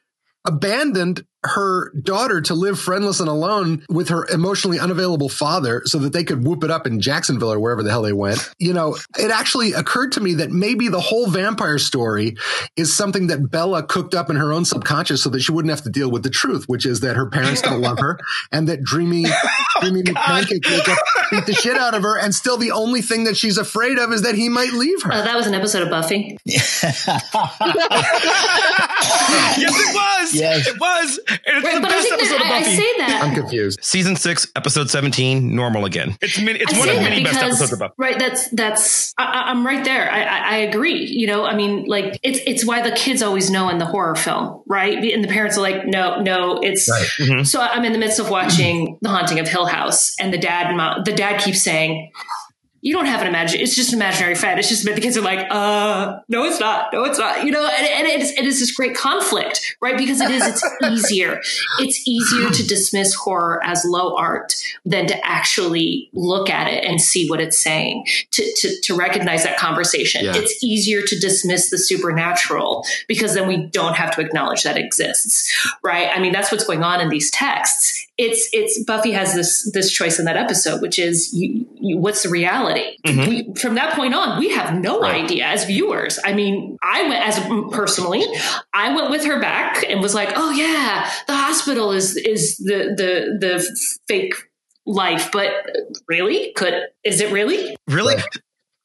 abandoned her daughter to live friendless and alone with her emotionally unavailable father so that they could whoop it up in Jacksonville or wherever the hell they went. You know, it actually occurred to me that maybe the whole vampire story is something that Bella cooked up in her own subconscious so that she wouldn't have to deal with the truth, which is that her parents don't love her [laughs] and that dreamy, dreamy pancake wake beat the shit out of her. And still the only thing that she's afraid of is that he might leave her. Uh, that was an episode of Buffy. [laughs] yes, it was. Yes. it was. And it's Right, the best episode that of I, I Buffy. say that I'm confused. Season six, episode seventeen, normal again. It's min- it's I one of that many best episodes of Buffy. Right, that's that's I- I, I'm right there. I, I, I agree. You know, I mean, like it's it's why the kids always know in the horror film, right? And the parents are like, no, no, it's. Right. Mhm. So I'm in the midst of watching The Haunting of Hill House, and the dad mom, the dad keeps saying. You don't have an imagine. It's just an imaginary friend. It's just the kids are like, uh, no, it's not. No, it's not. You know, and, and it, is, it is this great conflict, right? Because it is, it's [laughs] easier. It's easier to dismiss horror as low art than to actually look at it and see what it's saying, to, to, to recognize that conversation. Yeah. It's easier to dismiss the supernatural because then we don't have to acknowledge that exists, right? I mean, that's what's going on in these texts. It's, it's Buffy has this, this choice in that episode, which is you, you, what's the reality? Mhm. We, from that point on, we have no Right. idea as viewers. I mean, I went as personally, I went with her back and was like, "Oh yeah, the hospital is is the the the fake life." But really, could is it really? Really?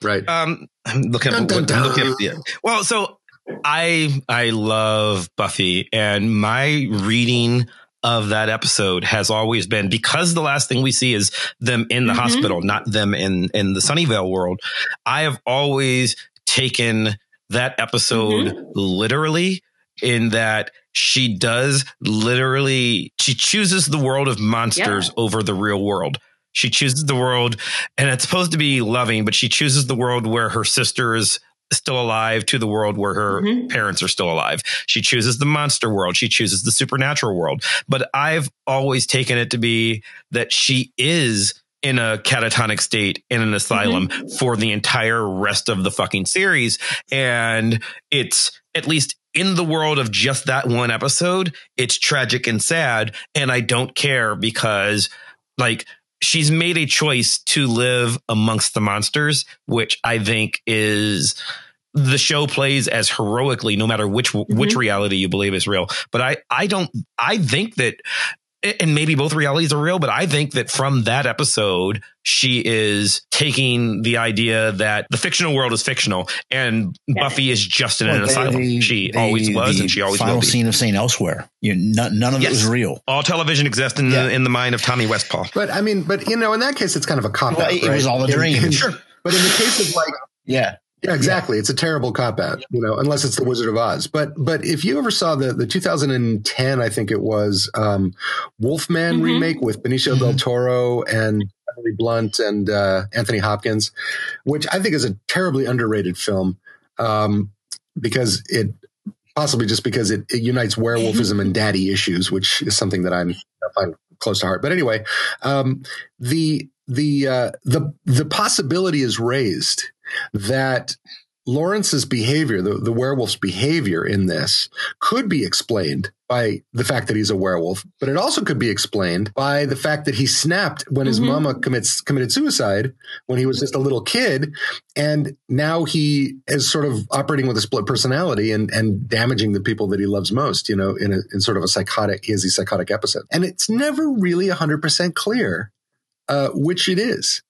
Right. Um, I'm looking up. Dun, dun, I'm looking up yeah. Well, so I I love Buffy, and my reading of that episode has always been because the last thing we see is them in the Mhm. hospital, not them in in the Sunnydale world. I have always taken that episode literally in that she does literally she chooses the world of monsters over the real world. She chooses the world and it's supposed to be loving, but she chooses the world where her sister is still alive to the world where her Mhm. parents are still alive. She chooses the monster world. She chooses the supernatural world. But I've always taken it to be that she is in a catatonic state in an asylum for the entire rest of the fucking series. And it's at least in the world of just that one episode, it's tragic and sad. And I don't care because like she's made a choice to live amongst the monsters, which I think is the show plays as heroically, no matter which which mm-hmm. reality you believe is real. But I I don't I think that and maybe both realities are real, but I think that from that episode, she is taking the idea that the fictional world is fictional and Yeah. Buffy is just in an Well, the- asylum. the- she the- always was and she always final will be. scene of Saint Elsewhere. You, none, none of Yes. it was real. All television exists in, Yeah. the, in the mind of Tommy Westphall. But I mean, but you know, in that case, it's kind of a cop Well, out. it was all a dream. Sure. But in the case of like, Yeah. Yeah, exactly, it's a terrible cop out. You know, unless it's the Wizard of Oz. But but if you ever saw the the 2010, I think it was um, Wolfman Mhm. remake with Benicio del Toro and Emily Blunt and uh, Anthony Hopkins, which I think is a terribly underrated film um, because it possibly just because it, it unites werewolfism and daddy issues, which is something that I'm I find close to heart. But anyway, um, the the uh, the the possibility is raised that Lawrence's behavior, the, the werewolf's behavior in this, could be explained by the fact that he's a werewolf, but it also could be explained by the fact that he snapped when his Mhm. mama commits committed suicide when he was just a little kid, and now he is sort of operating with a split personality and and damaging the people that he loves most. You know, in a in sort of a psychotic, he has these psychotic episodes, and it's never really hundred percent clear uh, which it is.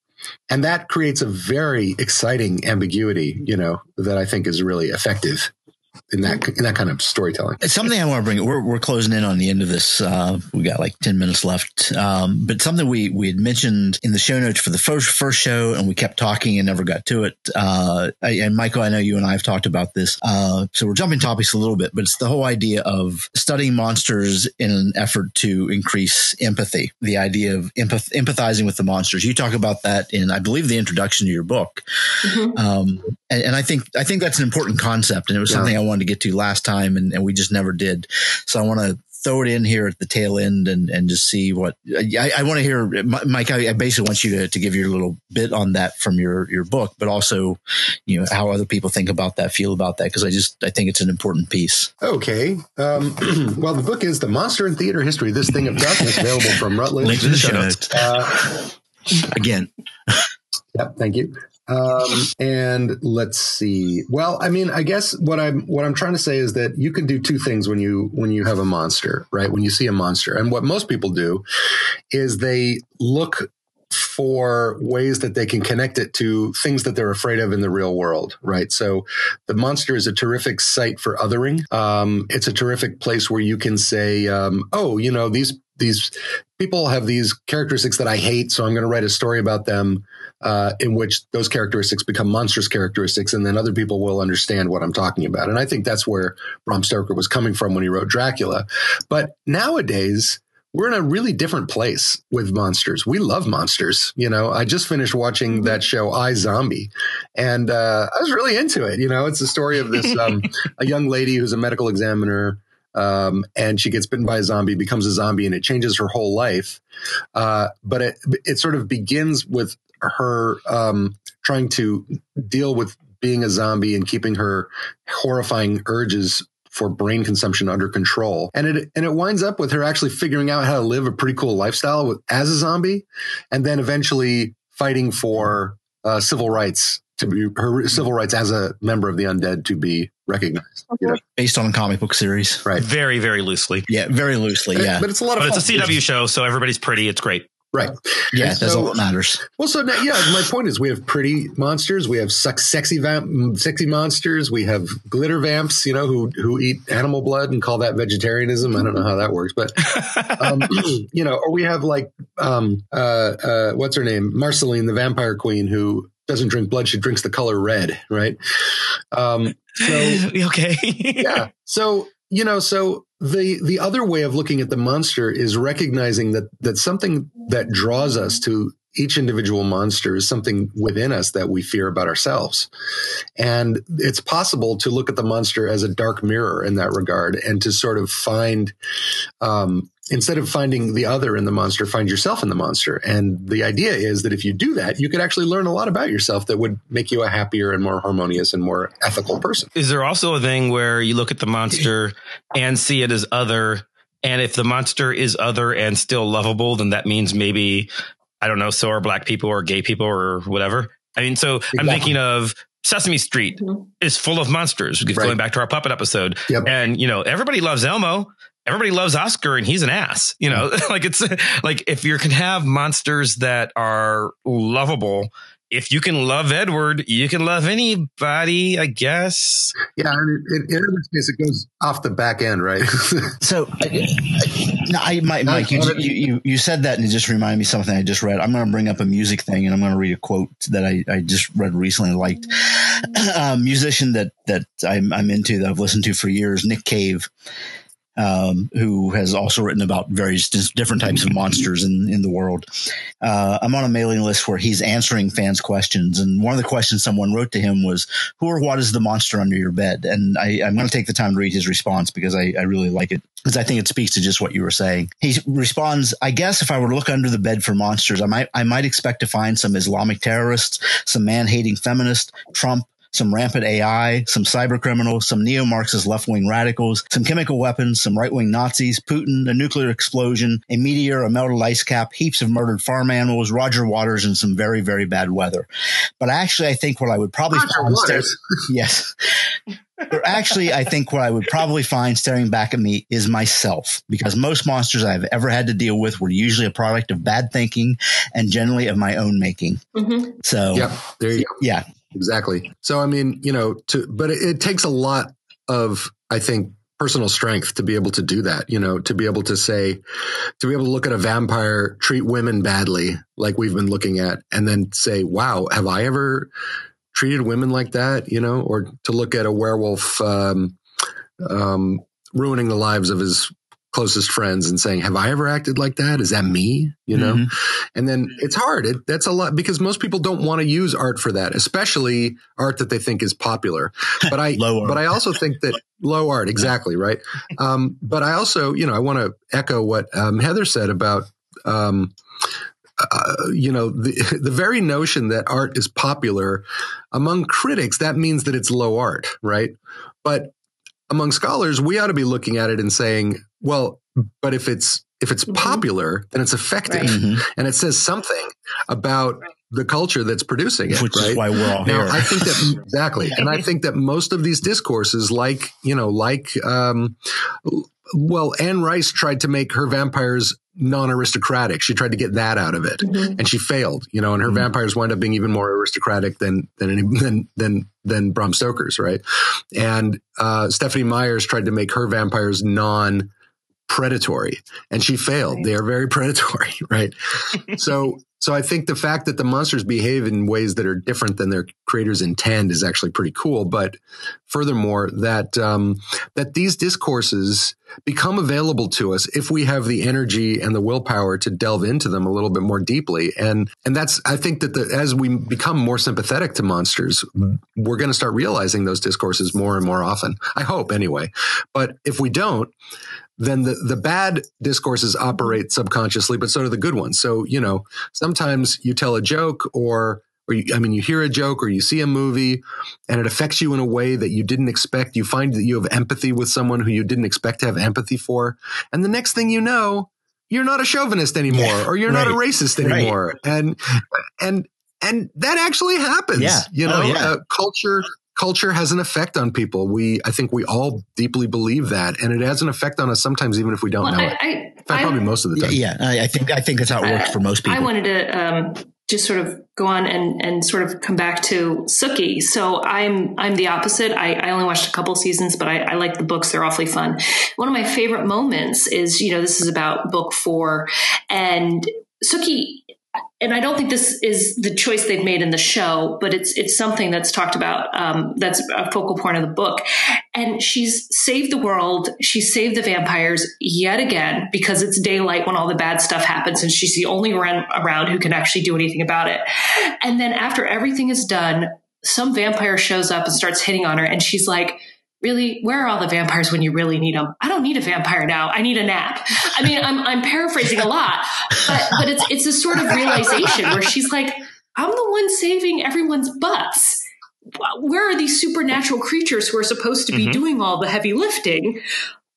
And that creates a very exciting ambiguity, you know, that I think is really effective. In that in that kind of storytelling. It's something I want to bring. We're, we're closing in on the end of this. Uh, we got like ten minutes left, um, but something we we had mentioned in the show notes for the first first show, and we kept talking and never got to it. Uh, I, and Michael, I know you and I have talked about this, uh, so we're jumping topics a little bit, but it's the whole idea of studying monsters in an effort to increase empathy. The idea of empath- empathizing with the monsters. You talk about that in, I believe, the introduction to your book. Mhm. Um, and, and I think I think that's an important concept, and it was Yeah. something I wanted to get to last time, and, and we just never did. So I want to throw it in here at the tail end and, and just see what I, I want to hear. Mike, I, I basically want you to, to give your little bit on that from your your book, but also, you know, how other people think about that, feel about that, because I just I think it's an important piece. Okay. Um, [clears throat] well, the book is The Monster in Theater History, This Thing of Darkness, available from Routledge. Links in the show notes. Uh, Again, Yep, thank you. Um, [laughs] and let's see. Well, I mean, I guess what I'm what I'm trying to say is that you can do two things when you when you have a monster, right? When you see a monster, and what most people do is they look for ways that they can connect it to things that they're afraid of in the real world, right? So the monster is a terrific site for othering. Um, it's a terrific place where you can say, um, oh, you know, these these people have these characteristics that I hate, so I'm going to write a story about them uh, in which those characteristics become monstrous characteristics, and then other people will understand what I'm talking about. And I think that's where Bram Stoker was coming from when he wrote Dracula. But nowadays, we're in a really different place with monsters. We love monsters. You know, I just finished watching that show iZombie, and uh, I was really into it. You know, it's the story of this um, [laughs] a young lady who's a medical examiner. Um, and she gets bitten by a zombie, becomes a zombie, and it changes her whole life. Uh, but it it sort of begins with her um, trying to deal with being a zombie and keeping her horrifying urges for brain consumption under control. And it and it winds up with her actually figuring out how to live a pretty cool lifestyle with, as a zombie, and then eventually fighting for uh, civil rights to be her civil rights as a member of the undead to be recognized. You know? based on a comic book series. Right. Very, very loosely. Yeah, very loosely. Yeah, But it's a lot of But it's a fun. CW show, so everybody's pretty. It's great. Right. yeah, And that's so- all that matters. Well, so now, yeah, my point is we have pretty monsters, we have sex, sexy vamp, sexy monsters, we have glitter vamps, you know, who who eat animal blood and call that vegetarianism. I don't know how that works, but [laughs] um, [clears throat] you know, or we have like um, uh, uh, what's her name, Marceline, the vampire queen, who doesn't drink blood; she drinks the color red, right? Um, so [laughs] okay. yeah. So, you know, so the the other way of looking at the monster is recognizing that that something that draws us to each individual monster is something within us that we fear about ourselves. And it's possible to look at the monster as a dark mirror in that regard and to sort of find um instead of finding the other in the monster, find yourself in the monster. And the idea is that if you do that, you could actually learn a lot about yourself that would make you a happier and more harmonious and more ethical person. Is there also a thing where you look at the monster [laughs] and see it as other? And if the monster is other and still lovable, then that means maybe, I don't know, so are black people or gay people or whatever. I mean, so I'm thinking of Sesame Street Mhm. is full of monsters. Right. Going back to our puppet episode. Yep. And, you know, everybody loves Elmo. Everybody loves Oscar and he's an ass, you know, [laughs] like it's like if you can have monsters that are lovable, if you can love Edward, you can love anybody, I guess. Yeah, and it, it, in Edward's case, it goes off the back end, right? [laughs] So, I, I, no, I, Mike, Mike you, you, you, you said that and it just reminded me of something I just read. I'm going to bring up a music thing and I'm going to read a quote that I, I just read recently and liked. [clears throat] a musician that, that I'm, I'm into that I've listened to for years, Nick Cave, um, who has also written about various different types of monsters in, in the world. Uh, I'm on a mailing list where he's answering fans' questions. And one of the questions someone wrote to him was, Who or what is the monster under your bed? And I, I'm going to take the time to read his response because I, I really like it because I think it speaks to just what you were saying. He responds, I guess if I were to look under the bed for monsters, I might, I might expect to find some Islamic terrorists, some man hating feminists, Trump, some rampant AI, some cyber criminals, some neo Marxist left wing radicals, some chemical weapons, some right wing Nazis, Putin, a nuclear explosion, a meteor, a melted ice cap, heaps of murdered farm animals, Roger Waters, and some very, very bad weather. But actually, I think what I would probably Roger find Waters? [laughs] yes. But actually, I think what I would probably find staring back at me is myself, because most monsters I've ever had to deal with were usually a product of bad thinking and generally of my own making. Mhm. So, yep, there you go. yeah, Exactly. So, I mean, you know, to but it, it takes a lot of, I think, personal strength to be able to do that, you know, to be able to say, to be able to look at a vampire treat women badly, like we've been looking at, and then say, wow, have I ever treated women like that, you know, or to look at a werewolf, um, um, ruining the lives of his closest friends and saying, have I ever acted like that? Is that me? You know? Mm-hmm. And then it's hard. It, that's a lot because most people don't want to use art for that, especially art that they think is popular. But I, [laughs] but I also think that [laughs] low art, exactly. Right. Um, but I also, you know, I want to echo what um, Heather said about, um, uh, you know, the, [laughs] the very notion that art is popular among critics, that means that it's low art, right? But among scholars, we ought to be looking at it and saying, well, but if it's if it's mm-hmm. popular, then it's effective, right. mm-hmm. and it says something about right. the culture that's producing it. Which right? is why we're all now, here. I think that [laughs] exactly, and I think that most of these discourses, like you know, like um, well, Anne Rice tried to make her vampires non-aristocratic. She tried to get that out of it, mm-hmm. and she failed. You know, and her mm-hmm. vampires wind up being even more aristocratic than than any, than than than Bram Stoker's, right? And uh, Stephenie Meyers tried to make her vampires non predatory and she failed. Right. They are very predatory, [laughs] right? so, so I think the fact that the monsters behave in ways that are different than their creators intend is actually pretty cool. But furthermore, that, um, that these discourses become available to us if we have the energy and the willpower to delve into them a little bit more deeply. And, and that's, I think that the, as we become more sympathetic to monsters, we're going to start realizing those discourses more and more often. I hope anyway. But if we don't, then the, the bad discourses operate subconsciously, but so do the good ones. So, you know, sometimes you tell a joke or, or you, I mean, you hear a joke or you see a movie and it affects you in a way that you didn't expect. You find that you have empathy with someone who you didn't expect to have empathy for. And the next thing you know, you're not a chauvinist anymore yeah, or you're right. not a racist anymore. Right. And, and, and that actually happens. Yeah. You know, oh, yeah. uh, culture culture has an effect on people. We, I think we all deeply believe that, and it has an effect on us sometimes, even if we don't well, know I, it. I, In fact, I, probably most of the time. Yeah, I think I think that's how it works for most people. I wanted to um, just sort of go on and and sort of come back to Sookie. So I'm I'm the opposite. I, I only watched a couple seasons, but I, I like the books. They're awfully fun. One of my favorite moments is you know this is about book four, and Sookie and I don't think this is the choice they've made in the show, but it's it's something that's talked about. Um, that's a focal point of the book. And she's saved the world. She saved the vampires yet again because it's daylight when all the bad stuff happens, and she's the only one around who can actually do anything about it. And then after everything is done, some vampire shows up and starts hitting on her, and she's like really, where are all the vampires when you really need them? I don't need a vampire now. I need a nap. I mean, I'm, I'm paraphrasing a lot, but, but it's, it's a sort of realization where she's like, I'm the one saving everyone's butts. Where are these supernatural creatures who are supposed to be mm-hmm. doing all the heavy lifting?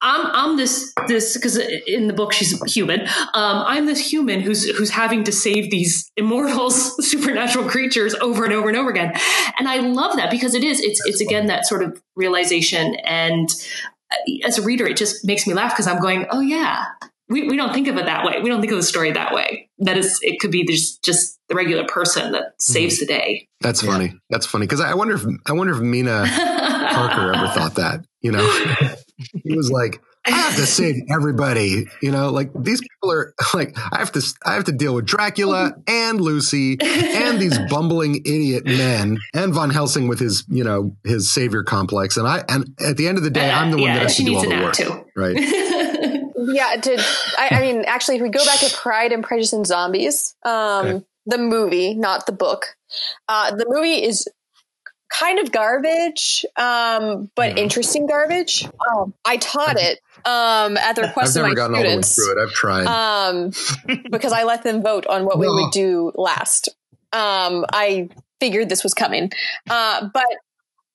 I'm I'm this this because in the book she's human. Um, I'm this human who's who's having to save these immortals, [laughs] supernatural creatures over and over and over again, and I love that because it is it's That's it's funny. again that sort of realization. And uh, as a reader, it just makes me laugh because I'm going, oh yeah, we, we don't think of it that way. We don't think of the story that way. That is, it could be just just the regular person that saves mm-hmm. the day. That's yeah. funny. That's funny because I wonder if I wonder if Mina [laughs] Harker ever thought that. You know, [laughs] he was like, I have to save everybody. You know, like these people are like, I have to, I have to deal with Dracula and Lucy and these [laughs] bumbling idiot men and Von Helsing with his, you know, his savior complex. And I, and at the end of the day, I'm the one yeah, that has to do all the work. Too. Right. [laughs] yeah. To, I, I, mean, actually, if we go back to Pride and Prejudice and Zombies, um, okay. the movie, not the book, uh, the movie is kind of garbage, um, but yeah. interesting garbage. Um, I taught it um, at the request I've of my students. through it. I've tried um, [laughs] because I let them vote on what no. we would do last. Um, I figured this was coming, uh, but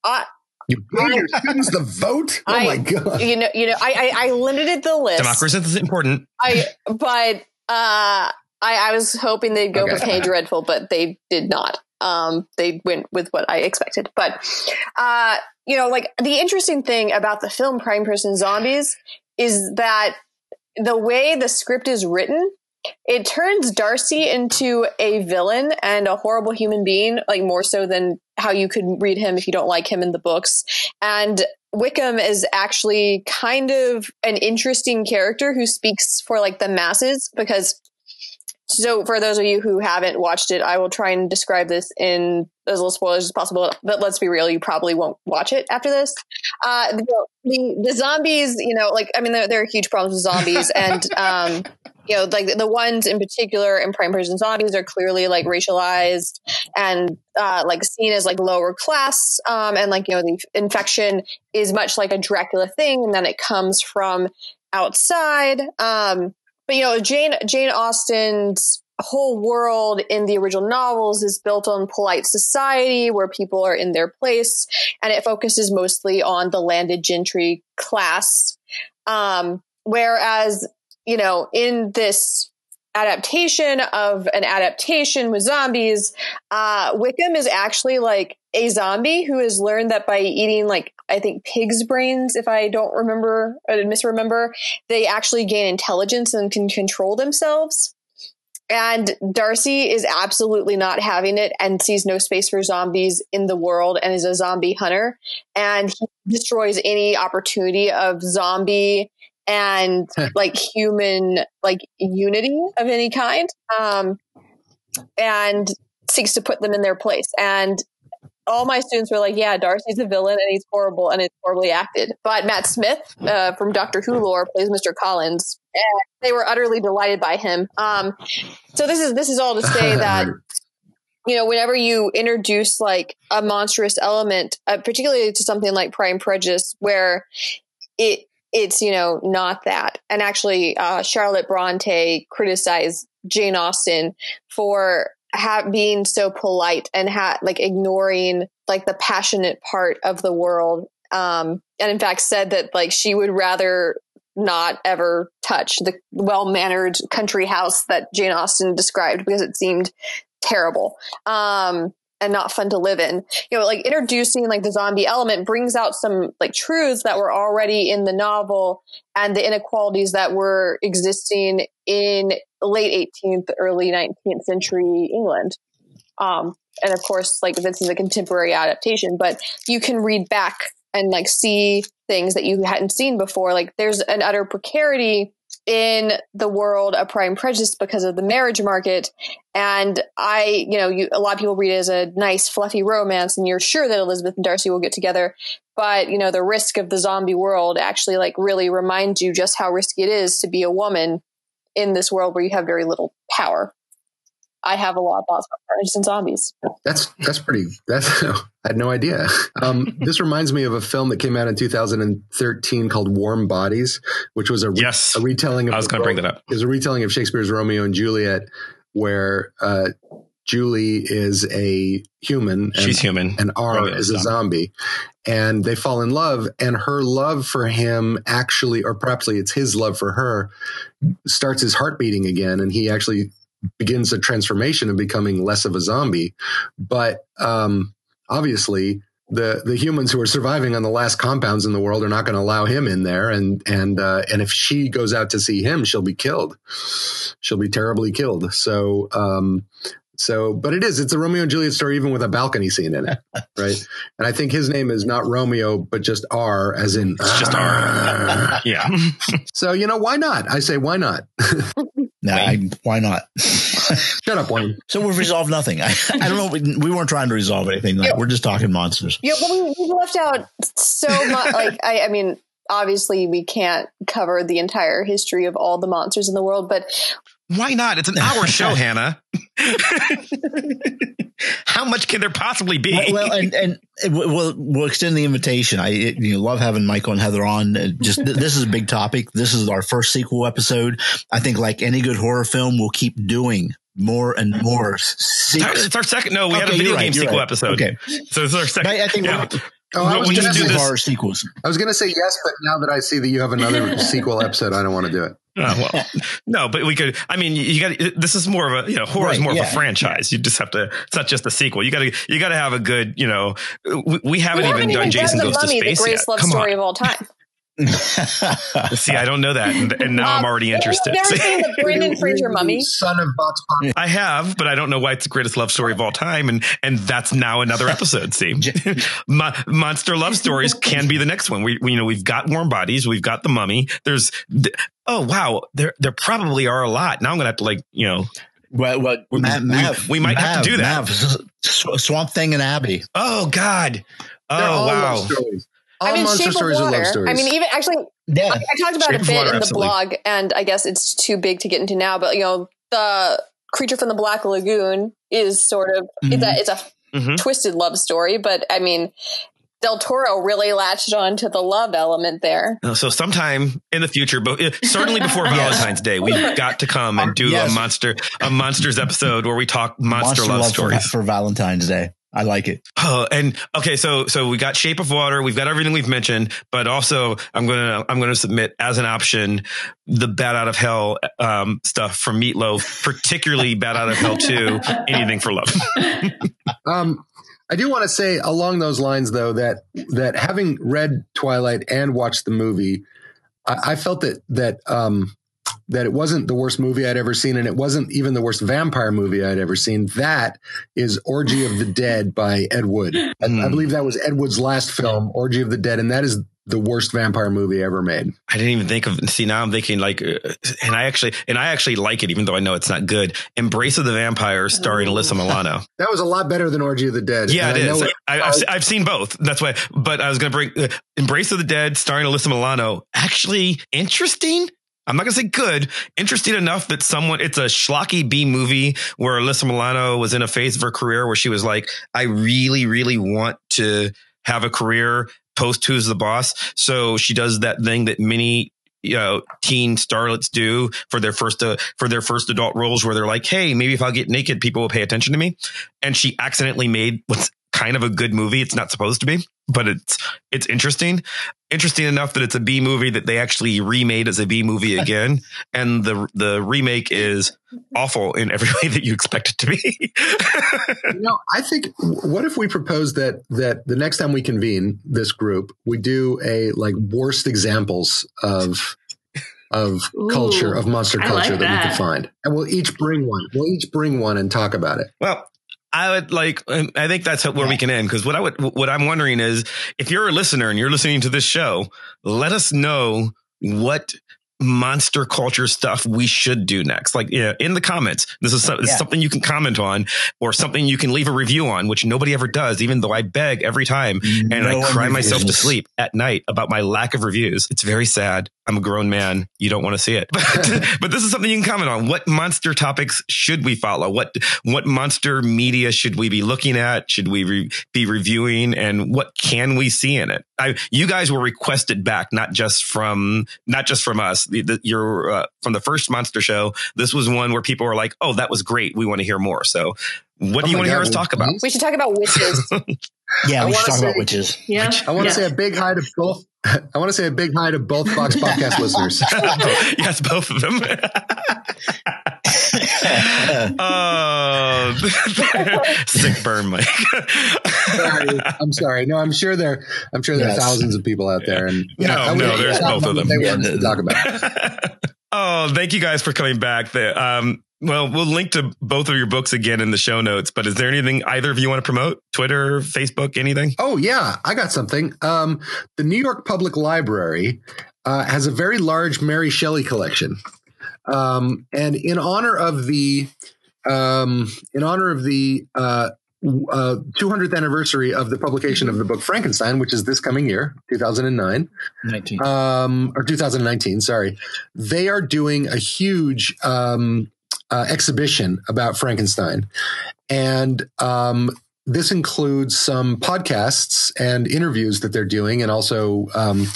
I. You gave your students the vote? Oh I, my god! You know, you know, I, I, I limited the list. Democracy is important. I, but uh, I, I was hoping they'd go okay. for Penny Dreadful, but they did not um, they went with what I expected. But, uh, you know, like the interesting thing about the film Prime Person Zombies is that the way the script is written, it turns Darcy into a villain and a horrible human being, like more so than how you could read him if you don't like him in the books. And Wickham is actually kind of an interesting character who speaks for like the masses because so for those of you who haven't watched it, I will try and describe this in as little spoilers as possible. But let's be real, you probably won't watch it after this. Uh, the, the, zombies, you know, like I mean, there, there are huge problems with zombies, [laughs] and um, you know, like the ones in particular in Prime Prison Zombies are clearly like racialized and uh, like seen as like lower class, um, and like you know, the infection is much like a Dracula thing, and then it comes from outside. Um, but you know, Jane Jane Austen's whole world in the original novels is built on polite society where people are in their place, and it focuses mostly on the landed gentry class. Um, whereas, you know, in this adaptation of an adaptation with zombies, uh, Wickham is actually like a zombie who has learned that by eating like I think pig's brains, if I don't remember or misremember, they actually gain intelligence and can control themselves. And Darcy is absolutely not having it and sees no space for zombies in the world and is a zombie hunter. And he destroys any opportunity of zombie and [laughs] like human like unity of any kind. Um, and seeks to put them in their place. And all my students were like, "Yeah, Darcy's a villain and he's horrible and it's horribly acted." But Matt Smith uh, from Doctor Who lore plays Mr. Collins, and they were utterly delighted by him. Um, so this is this is all to say [laughs] that you know whenever you introduce like a monstrous element, uh, particularly to something like Prime Prejudice, where it it's you know not that, and actually uh, Charlotte Bronte criticized Jane Austen for ha- being so polite and ha- like ignoring like the passionate part of the world um and in fact said that like she would rather not ever touch the well-mannered country house that Jane Austen described because it seemed terrible. Um and not fun to live in. You know, like introducing like the zombie element brings out some like truths that were already in the novel and the inequalities that were existing in late 18th, early 19th century England. Um, and of course, like this is a contemporary adaptation, but you can read back and like see things that you hadn't seen before. Like there's an utter precarity in the world of Prime Prejudice because of the marriage market. And I, you know, you, a lot of people read it as a nice, fluffy romance, and you're sure that Elizabeth and Darcy will get together. But, you know, the risk of the zombie world actually, like, really reminds you just how risky it is to be a woman in this world where you have very little power. I have a lot of thoughts about Prejudice and zombies. That's that's pretty. That's [laughs] I had no idea. Um, this reminds me of a film that came out in 2013 called Warm Bodies, which was a re- Yes. a retelling. Of I was going to bring that up. It was a retelling of Shakespeare's Romeo and Juliet, where uh, Julie is a human. And, She's human. and R Romeo is is a zombie. And they fall in love, and her love for him actually, or perhaps it's his love for her, starts his heart beating again, and he actually begins a transformation of becoming less of a zombie. But um, obviously, the the humans who are surviving on the last compounds in the world are not going to allow him in there, and and uh, and if she goes out to see him, she'll be killed. She'll be terribly killed. So. Um, so, but it is, it's a Romeo and Juliet story, even with a balcony scene in it. Right. And I think his name is not Romeo, but just R as in, It's just R. [laughs] yeah. So, you know, why not? I say, why not? [laughs] Nah, I, why not? [laughs] Shut up, Wayne. so we've resolved nothing. I, I don't know. We, we weren't trying to resolve anything. Like, we're just talking monsters. Yeah, but we, we left out so much. [laughs] Like, I, I mean, obviously, we can't cover the entire history of all the monsters in the world, but Why not? It's an hour [laughs] show, Hannah. [laughs] How much can there possibly be? well, and and we'll we'll extend the invitation. I you know, love having Michael and Heather on. Uh, Just th- this is a big topic. This is our first sequel episode. I think, like any good horror film, we'll keep doing more and more. it's, our, sequels. it's our second. No, we had a video right, game sequel right. episode. Okay, So this is our second. I, I think yeah. We're, Oh, I When was you going do to this- horror sequels. I was going to say yes, but now that I see that you have another [laughs] sequel episode, I don't want to do it. Oh, well, no, but we could. I mean, you got. This is more of a you know horror is more yeah, of a franchise. You just have to. It's not just a sequel. You got to. You got to have a good. You know, we, we haven't we even haven't done even Jason done Goes the to Mummy, the Space greatest yet. love Come story on. of all time. [laughs] See, I don't know that, and, and now I'm um, already interested. Never seen the [laughs] Brendan Fraser mummy. Son of Vox Populi. I have, but I don't know why it's the greatest love story of all time, and and that's now another [laughs] episode. See, Mo- monster love stories can be the next one. We, we you know we've got warm bodies, we've got the mummy. There's th- oh wow, there there probably are a lot. Now I'm gonna have to like you know Well, well We- Mav, we- Mav, we might have to do that. Mav, S- S- Swamp Thing and Abby. oh god oh all wow love stories. All I mean, monster Shape stories of are Water. love stories. I mean, even actually, Yeah. I, I talked about Shape it a bit Water, in the absolutely. blog, and I guess it's too big to get into now. But you know, the creature from the Black Lagoon is sort of it's a it's a Mhm. twisted love story. But I mean, Del Toro really latched on to the love element there. Uh, So sometime in the future, but certainly before [laughs] Valentine's Day, we've got to come and do Yes. a monster a monsters episode where we talk monster, love, for, stories. for Valentine's Day. I like it. Oh, and okay, so so we got Shape of Water, we've got everything we've mentioned, but also I'm gonna I'm gonna submit as an option the Bat Out of Hell um, stuff from Meatloaf, particularly Bat Out of Hell Two, Anything for Love. [laughs] Um, I do want to say along those lines, though, that that having read Twilight and watched the movie, I, I felt that that um, that it wasn't the worst movie I'd ever seen, and it wasn't even the worst vampire movie I'd ever seen. That is Orgy of the Dead by Ed Wood. I, I Hmm. believe that was Ed Wood's last film, Orgy of the Dead, and that is the worst vampire movie ever made. I didn't even think of. See, now I'm thinking like, uh, and I actually and I actually like it, even though I know it's not good. Embrace of the Vampire, starring Alyssa Milano. That was a lot better than Orgy of the Dead. Yeah, And it I is. know I, I've, se- I've seen both. That's why. But I was going to bring uh, Embrace of the Dead, starring Alyssa Milano. Actually, interesting. I'm not to say good. Interesting enough that someone, it's a schlocky B movie where Alyssa Milano was in a phase of her career where she was like, I really, really want to have a career post Who's the Boss. So she does that thing that many you know teen starlets do for their first uh, for their first adult roles where they're like hey maybe if i get naked people will pay attention to me and she accidentally made what's kind of a good movie it's not supposed to be but it's it's interesting interesting enough that it's a b movie that they actually remade as a b movie [laughs] again and the the remake is awful in every [laughs] way that you expect it to be [laughs] You know, I think what if we propose that that the next time we convene this group, we do a like worst examples of of Ooh, culture of monster culture like that, we that. can find, and we'll each bring one. We'll each bring one and talk about it. Well, I would like. um, I think that's where we can end because what I would, what I'm wondering is, if you're a listener and you're listening to this show, let us know what monster culture stuff we should do next. Like, yeah, in the comments. This is, some, this is Yeah. something you can comment on or something you can leave a review on, which nobody ever does, even though I beg every time and No I cry reviews myself to sleep at night about my lack of reviews. It's very sad. I'm a grown man. You don't want to see it, [laughs] but, [laughs] but this is something you can comment on. What monster topics should we follow? What, what monster media should we be looking at? Should we re- be reviewing and what can we see in it? I, you guys were requested back, not just from, not just from us. The, the, you're, uh, from the first monster show. This was one where people were like, Oh, that was great. We want to hear more. So what Oh do you want to hear us talk about? We should talk about witches. [laughs] Yeah, I we should wanna talk about witches. Yeah. I want to yeah. say a big hi to both. [laughs] I want to say a big hi to both Vox Popcast [laughs] listeners. yes, both of them. Oh, [laughs] [laughs] sick burn, Mike. sorry, I'm sorry. No, I'm sure there. I'm sure there Yes. are thousands of people out there, and No, I would- no, there's both of them. They Yeah, want to talk about. [laughs] oh, thank you guys for coming back. The, um, well, we'll link to both of your books again in the show notes. But is there anything either of you want to promote? Twitter, Facebook, anything? Oh yeah, I got something. Um, the New York Public Library uh, has a very large Mary Shelley collection, um, and in honor of the um, in honor of the uh, uh, 200th anniversary of the publication of the book Frankenstein, which is this coming year, 2009 19. um, or 2019, sorry, they are doing a huge um, uh, exhibition about Frankenstein. And um, this includes some podcasts and interviews that they're doing, and also, um,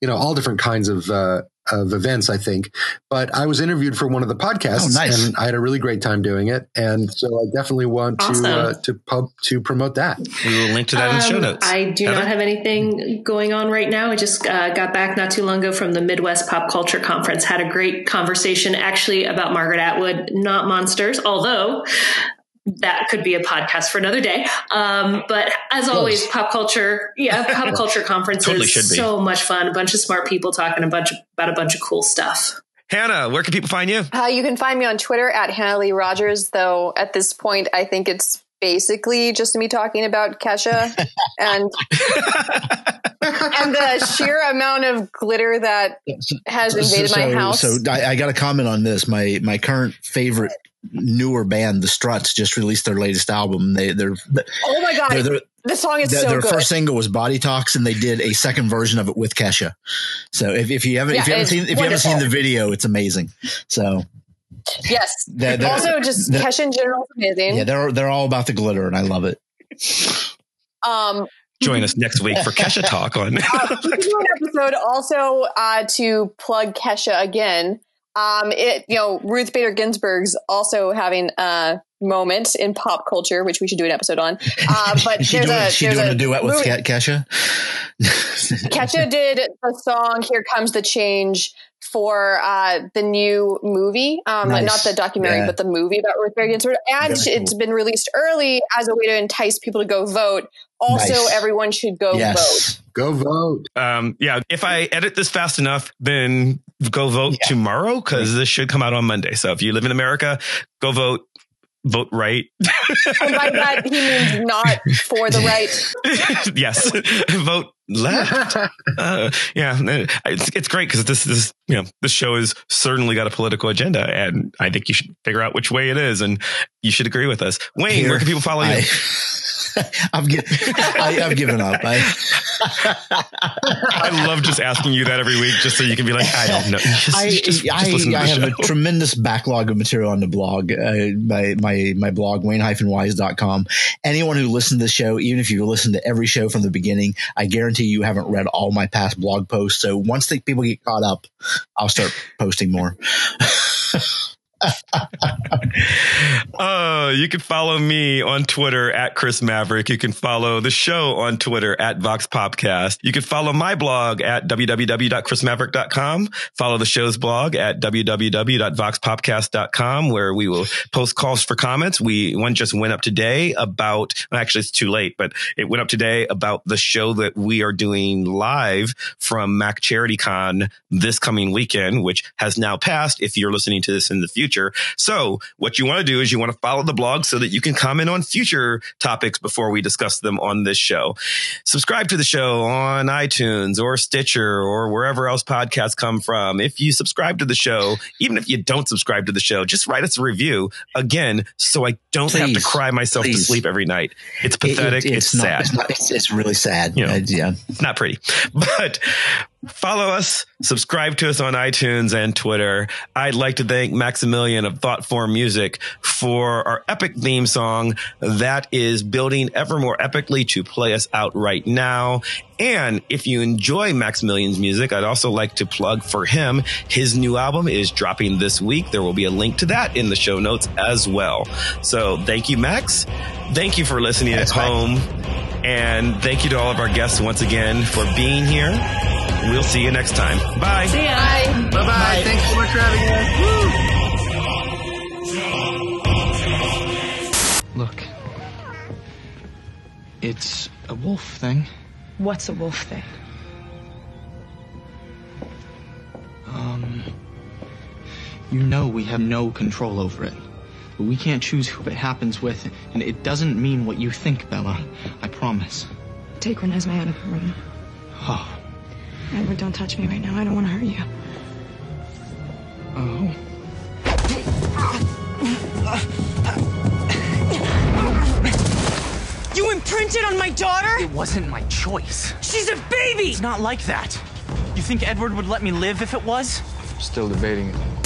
you know, all different kinds of. Uh, of events, I think, but I was interviewed for one of the podcasts, Oh, nice. and I had a really great time doing it, and so I definitely want Awesome. to uh, to pub to promote that. We will link to that in the show Um, notes. I do Heather? not have anything going on right now. I just uh, got back not too long ago from the Midwest Pop Culture Conference. Had a great conversation actually about Margaret Atwood, not monsters, although that could be a podcast for another day. Um, but as always, pop culture, yeah, pop [laughs] culture conferences, Totally should be. so much fun. A bunch of smart people talking a bunch of, about a bunch of cool stuff. Hannah, where can people find you? Uh, you can find me on Twitter at Hannah Lee Rogers, though at this point, I think it's basically just me talking about Kesha [laughs] and [laughs] and the sheer amount of glitter that has invaded my so, house. So I, I got to comment on this. My my current favorite newer band, The Struts, just released their latest album. They they're oh my god, they're, they're, the song is their, so their good. first single was Body Talks, and they did a second version of it with Kesha. So if, if you haven't if you haven't seen if you haven't seen the video, it's amazing. So yes. they're, they're- also, just they're- Kesha in general is amazing. yeah, they're they're all about the glitter, and I love it. um, Join us next week for Kesha [laughs] Talk on. we can do an episode also uh, to plug Kesha again. Um, it you know Ruth Bader Ginsburg's also having a moment in pop culture, which we should do an episode on. Uh, but [laughs] she there's doing, a she there's doing a a duet with movie- Kesha? Kesha [laughs] did the song "Here Comes the Change" for uh, the new movie, um, Nice. not the documentary, Yeah. but the movie about Ruth Bader Ginsburg, and Very it's been released early as a way to entice people to go vote. Also, Nice. everyone should go vote. Go vote. um, yeah, if I edit this fast enough, then go vote tomorrow because this should come out on Monday. So if you live in America, go vote. Vote right. And by that, he means not for the right. [laughs] yes. [laughs] vote left. Uh, yeah, it's, it's great because this this you know this show has certainly got a political agenda, and I think you should figure out which way it is, and you should agree with us. Wayne, Here, where can people follow you? I, [laughs] I've, gi- I, I've given up. I, I love just asking you that every week, just so you can be like, I don't know. Just, I, just, just I, I have show. a tremendous backlog of material on the blog, uh, my, my, my blog, wayne-wise.com. Anyone who listens to the show, even if you listen to every show from the beginning, I guarantee you haven't read all my past blog posts. So once the people get caught up, I'll start posting more. [laughs] Uh, you can follow me on Twitter at Chris Maverick. You can follow the show on Twitter at Vox Popcast. You can follow my blog at www.chrismaverick.com. Follow the show's blog at www.voxpopcast.com where we will post calls for comments. We, one just went up today about, actually it's too late, but it went up today about the show that we are doing live from Mac Charity Con this coming weekend, which has now passed if you're listening to this in the future. So what you want to do is you want to follow the blog so that you can comment on future topics before we discuss them on this show. Subscribe to the show on iTunes or Stitcher or wherever else podcasts come from. If you subscribe to the show, even if you don't subscribe to the show, just write us a review again so I don't have to cry myself to sleep every night. It's pathetic. it- it's, not, sad. It's, not, it's, it's really sad. You know. Yeah. It's not pretty, [laughs] but follow us, subscribe to us on iTunes and Twitter. I'd like to thank Maximilian of Thoughtform Music for our epic theme song that is building ever more epically to play us out right now. And if you enjoy Maximilian's music, I'd also like to plug for him. His new album is dropping this week. There will be a link to that in the show notes as well. So thank you, Max. Thank you for listening at home. And thank you to all of our guests once again for being here. We'll see you next time. Bye. See ya. Bye. Bye bye. Thanks so much for having us. Look. It's a wolf thing. What's a wolf thing? Um. You know we have no control over it. But we can't choose who it happens with, and it doesn't mean what you think, Bella. I promise. Take Renesmee out of the room. Oh. Edward, don't touch me right now. I don't want to hurt you. Oh. You imprinted on my daughter? It wasn't my choice. She's a baby! It's not like that. You think Edward would let me live if it was? Still debating it.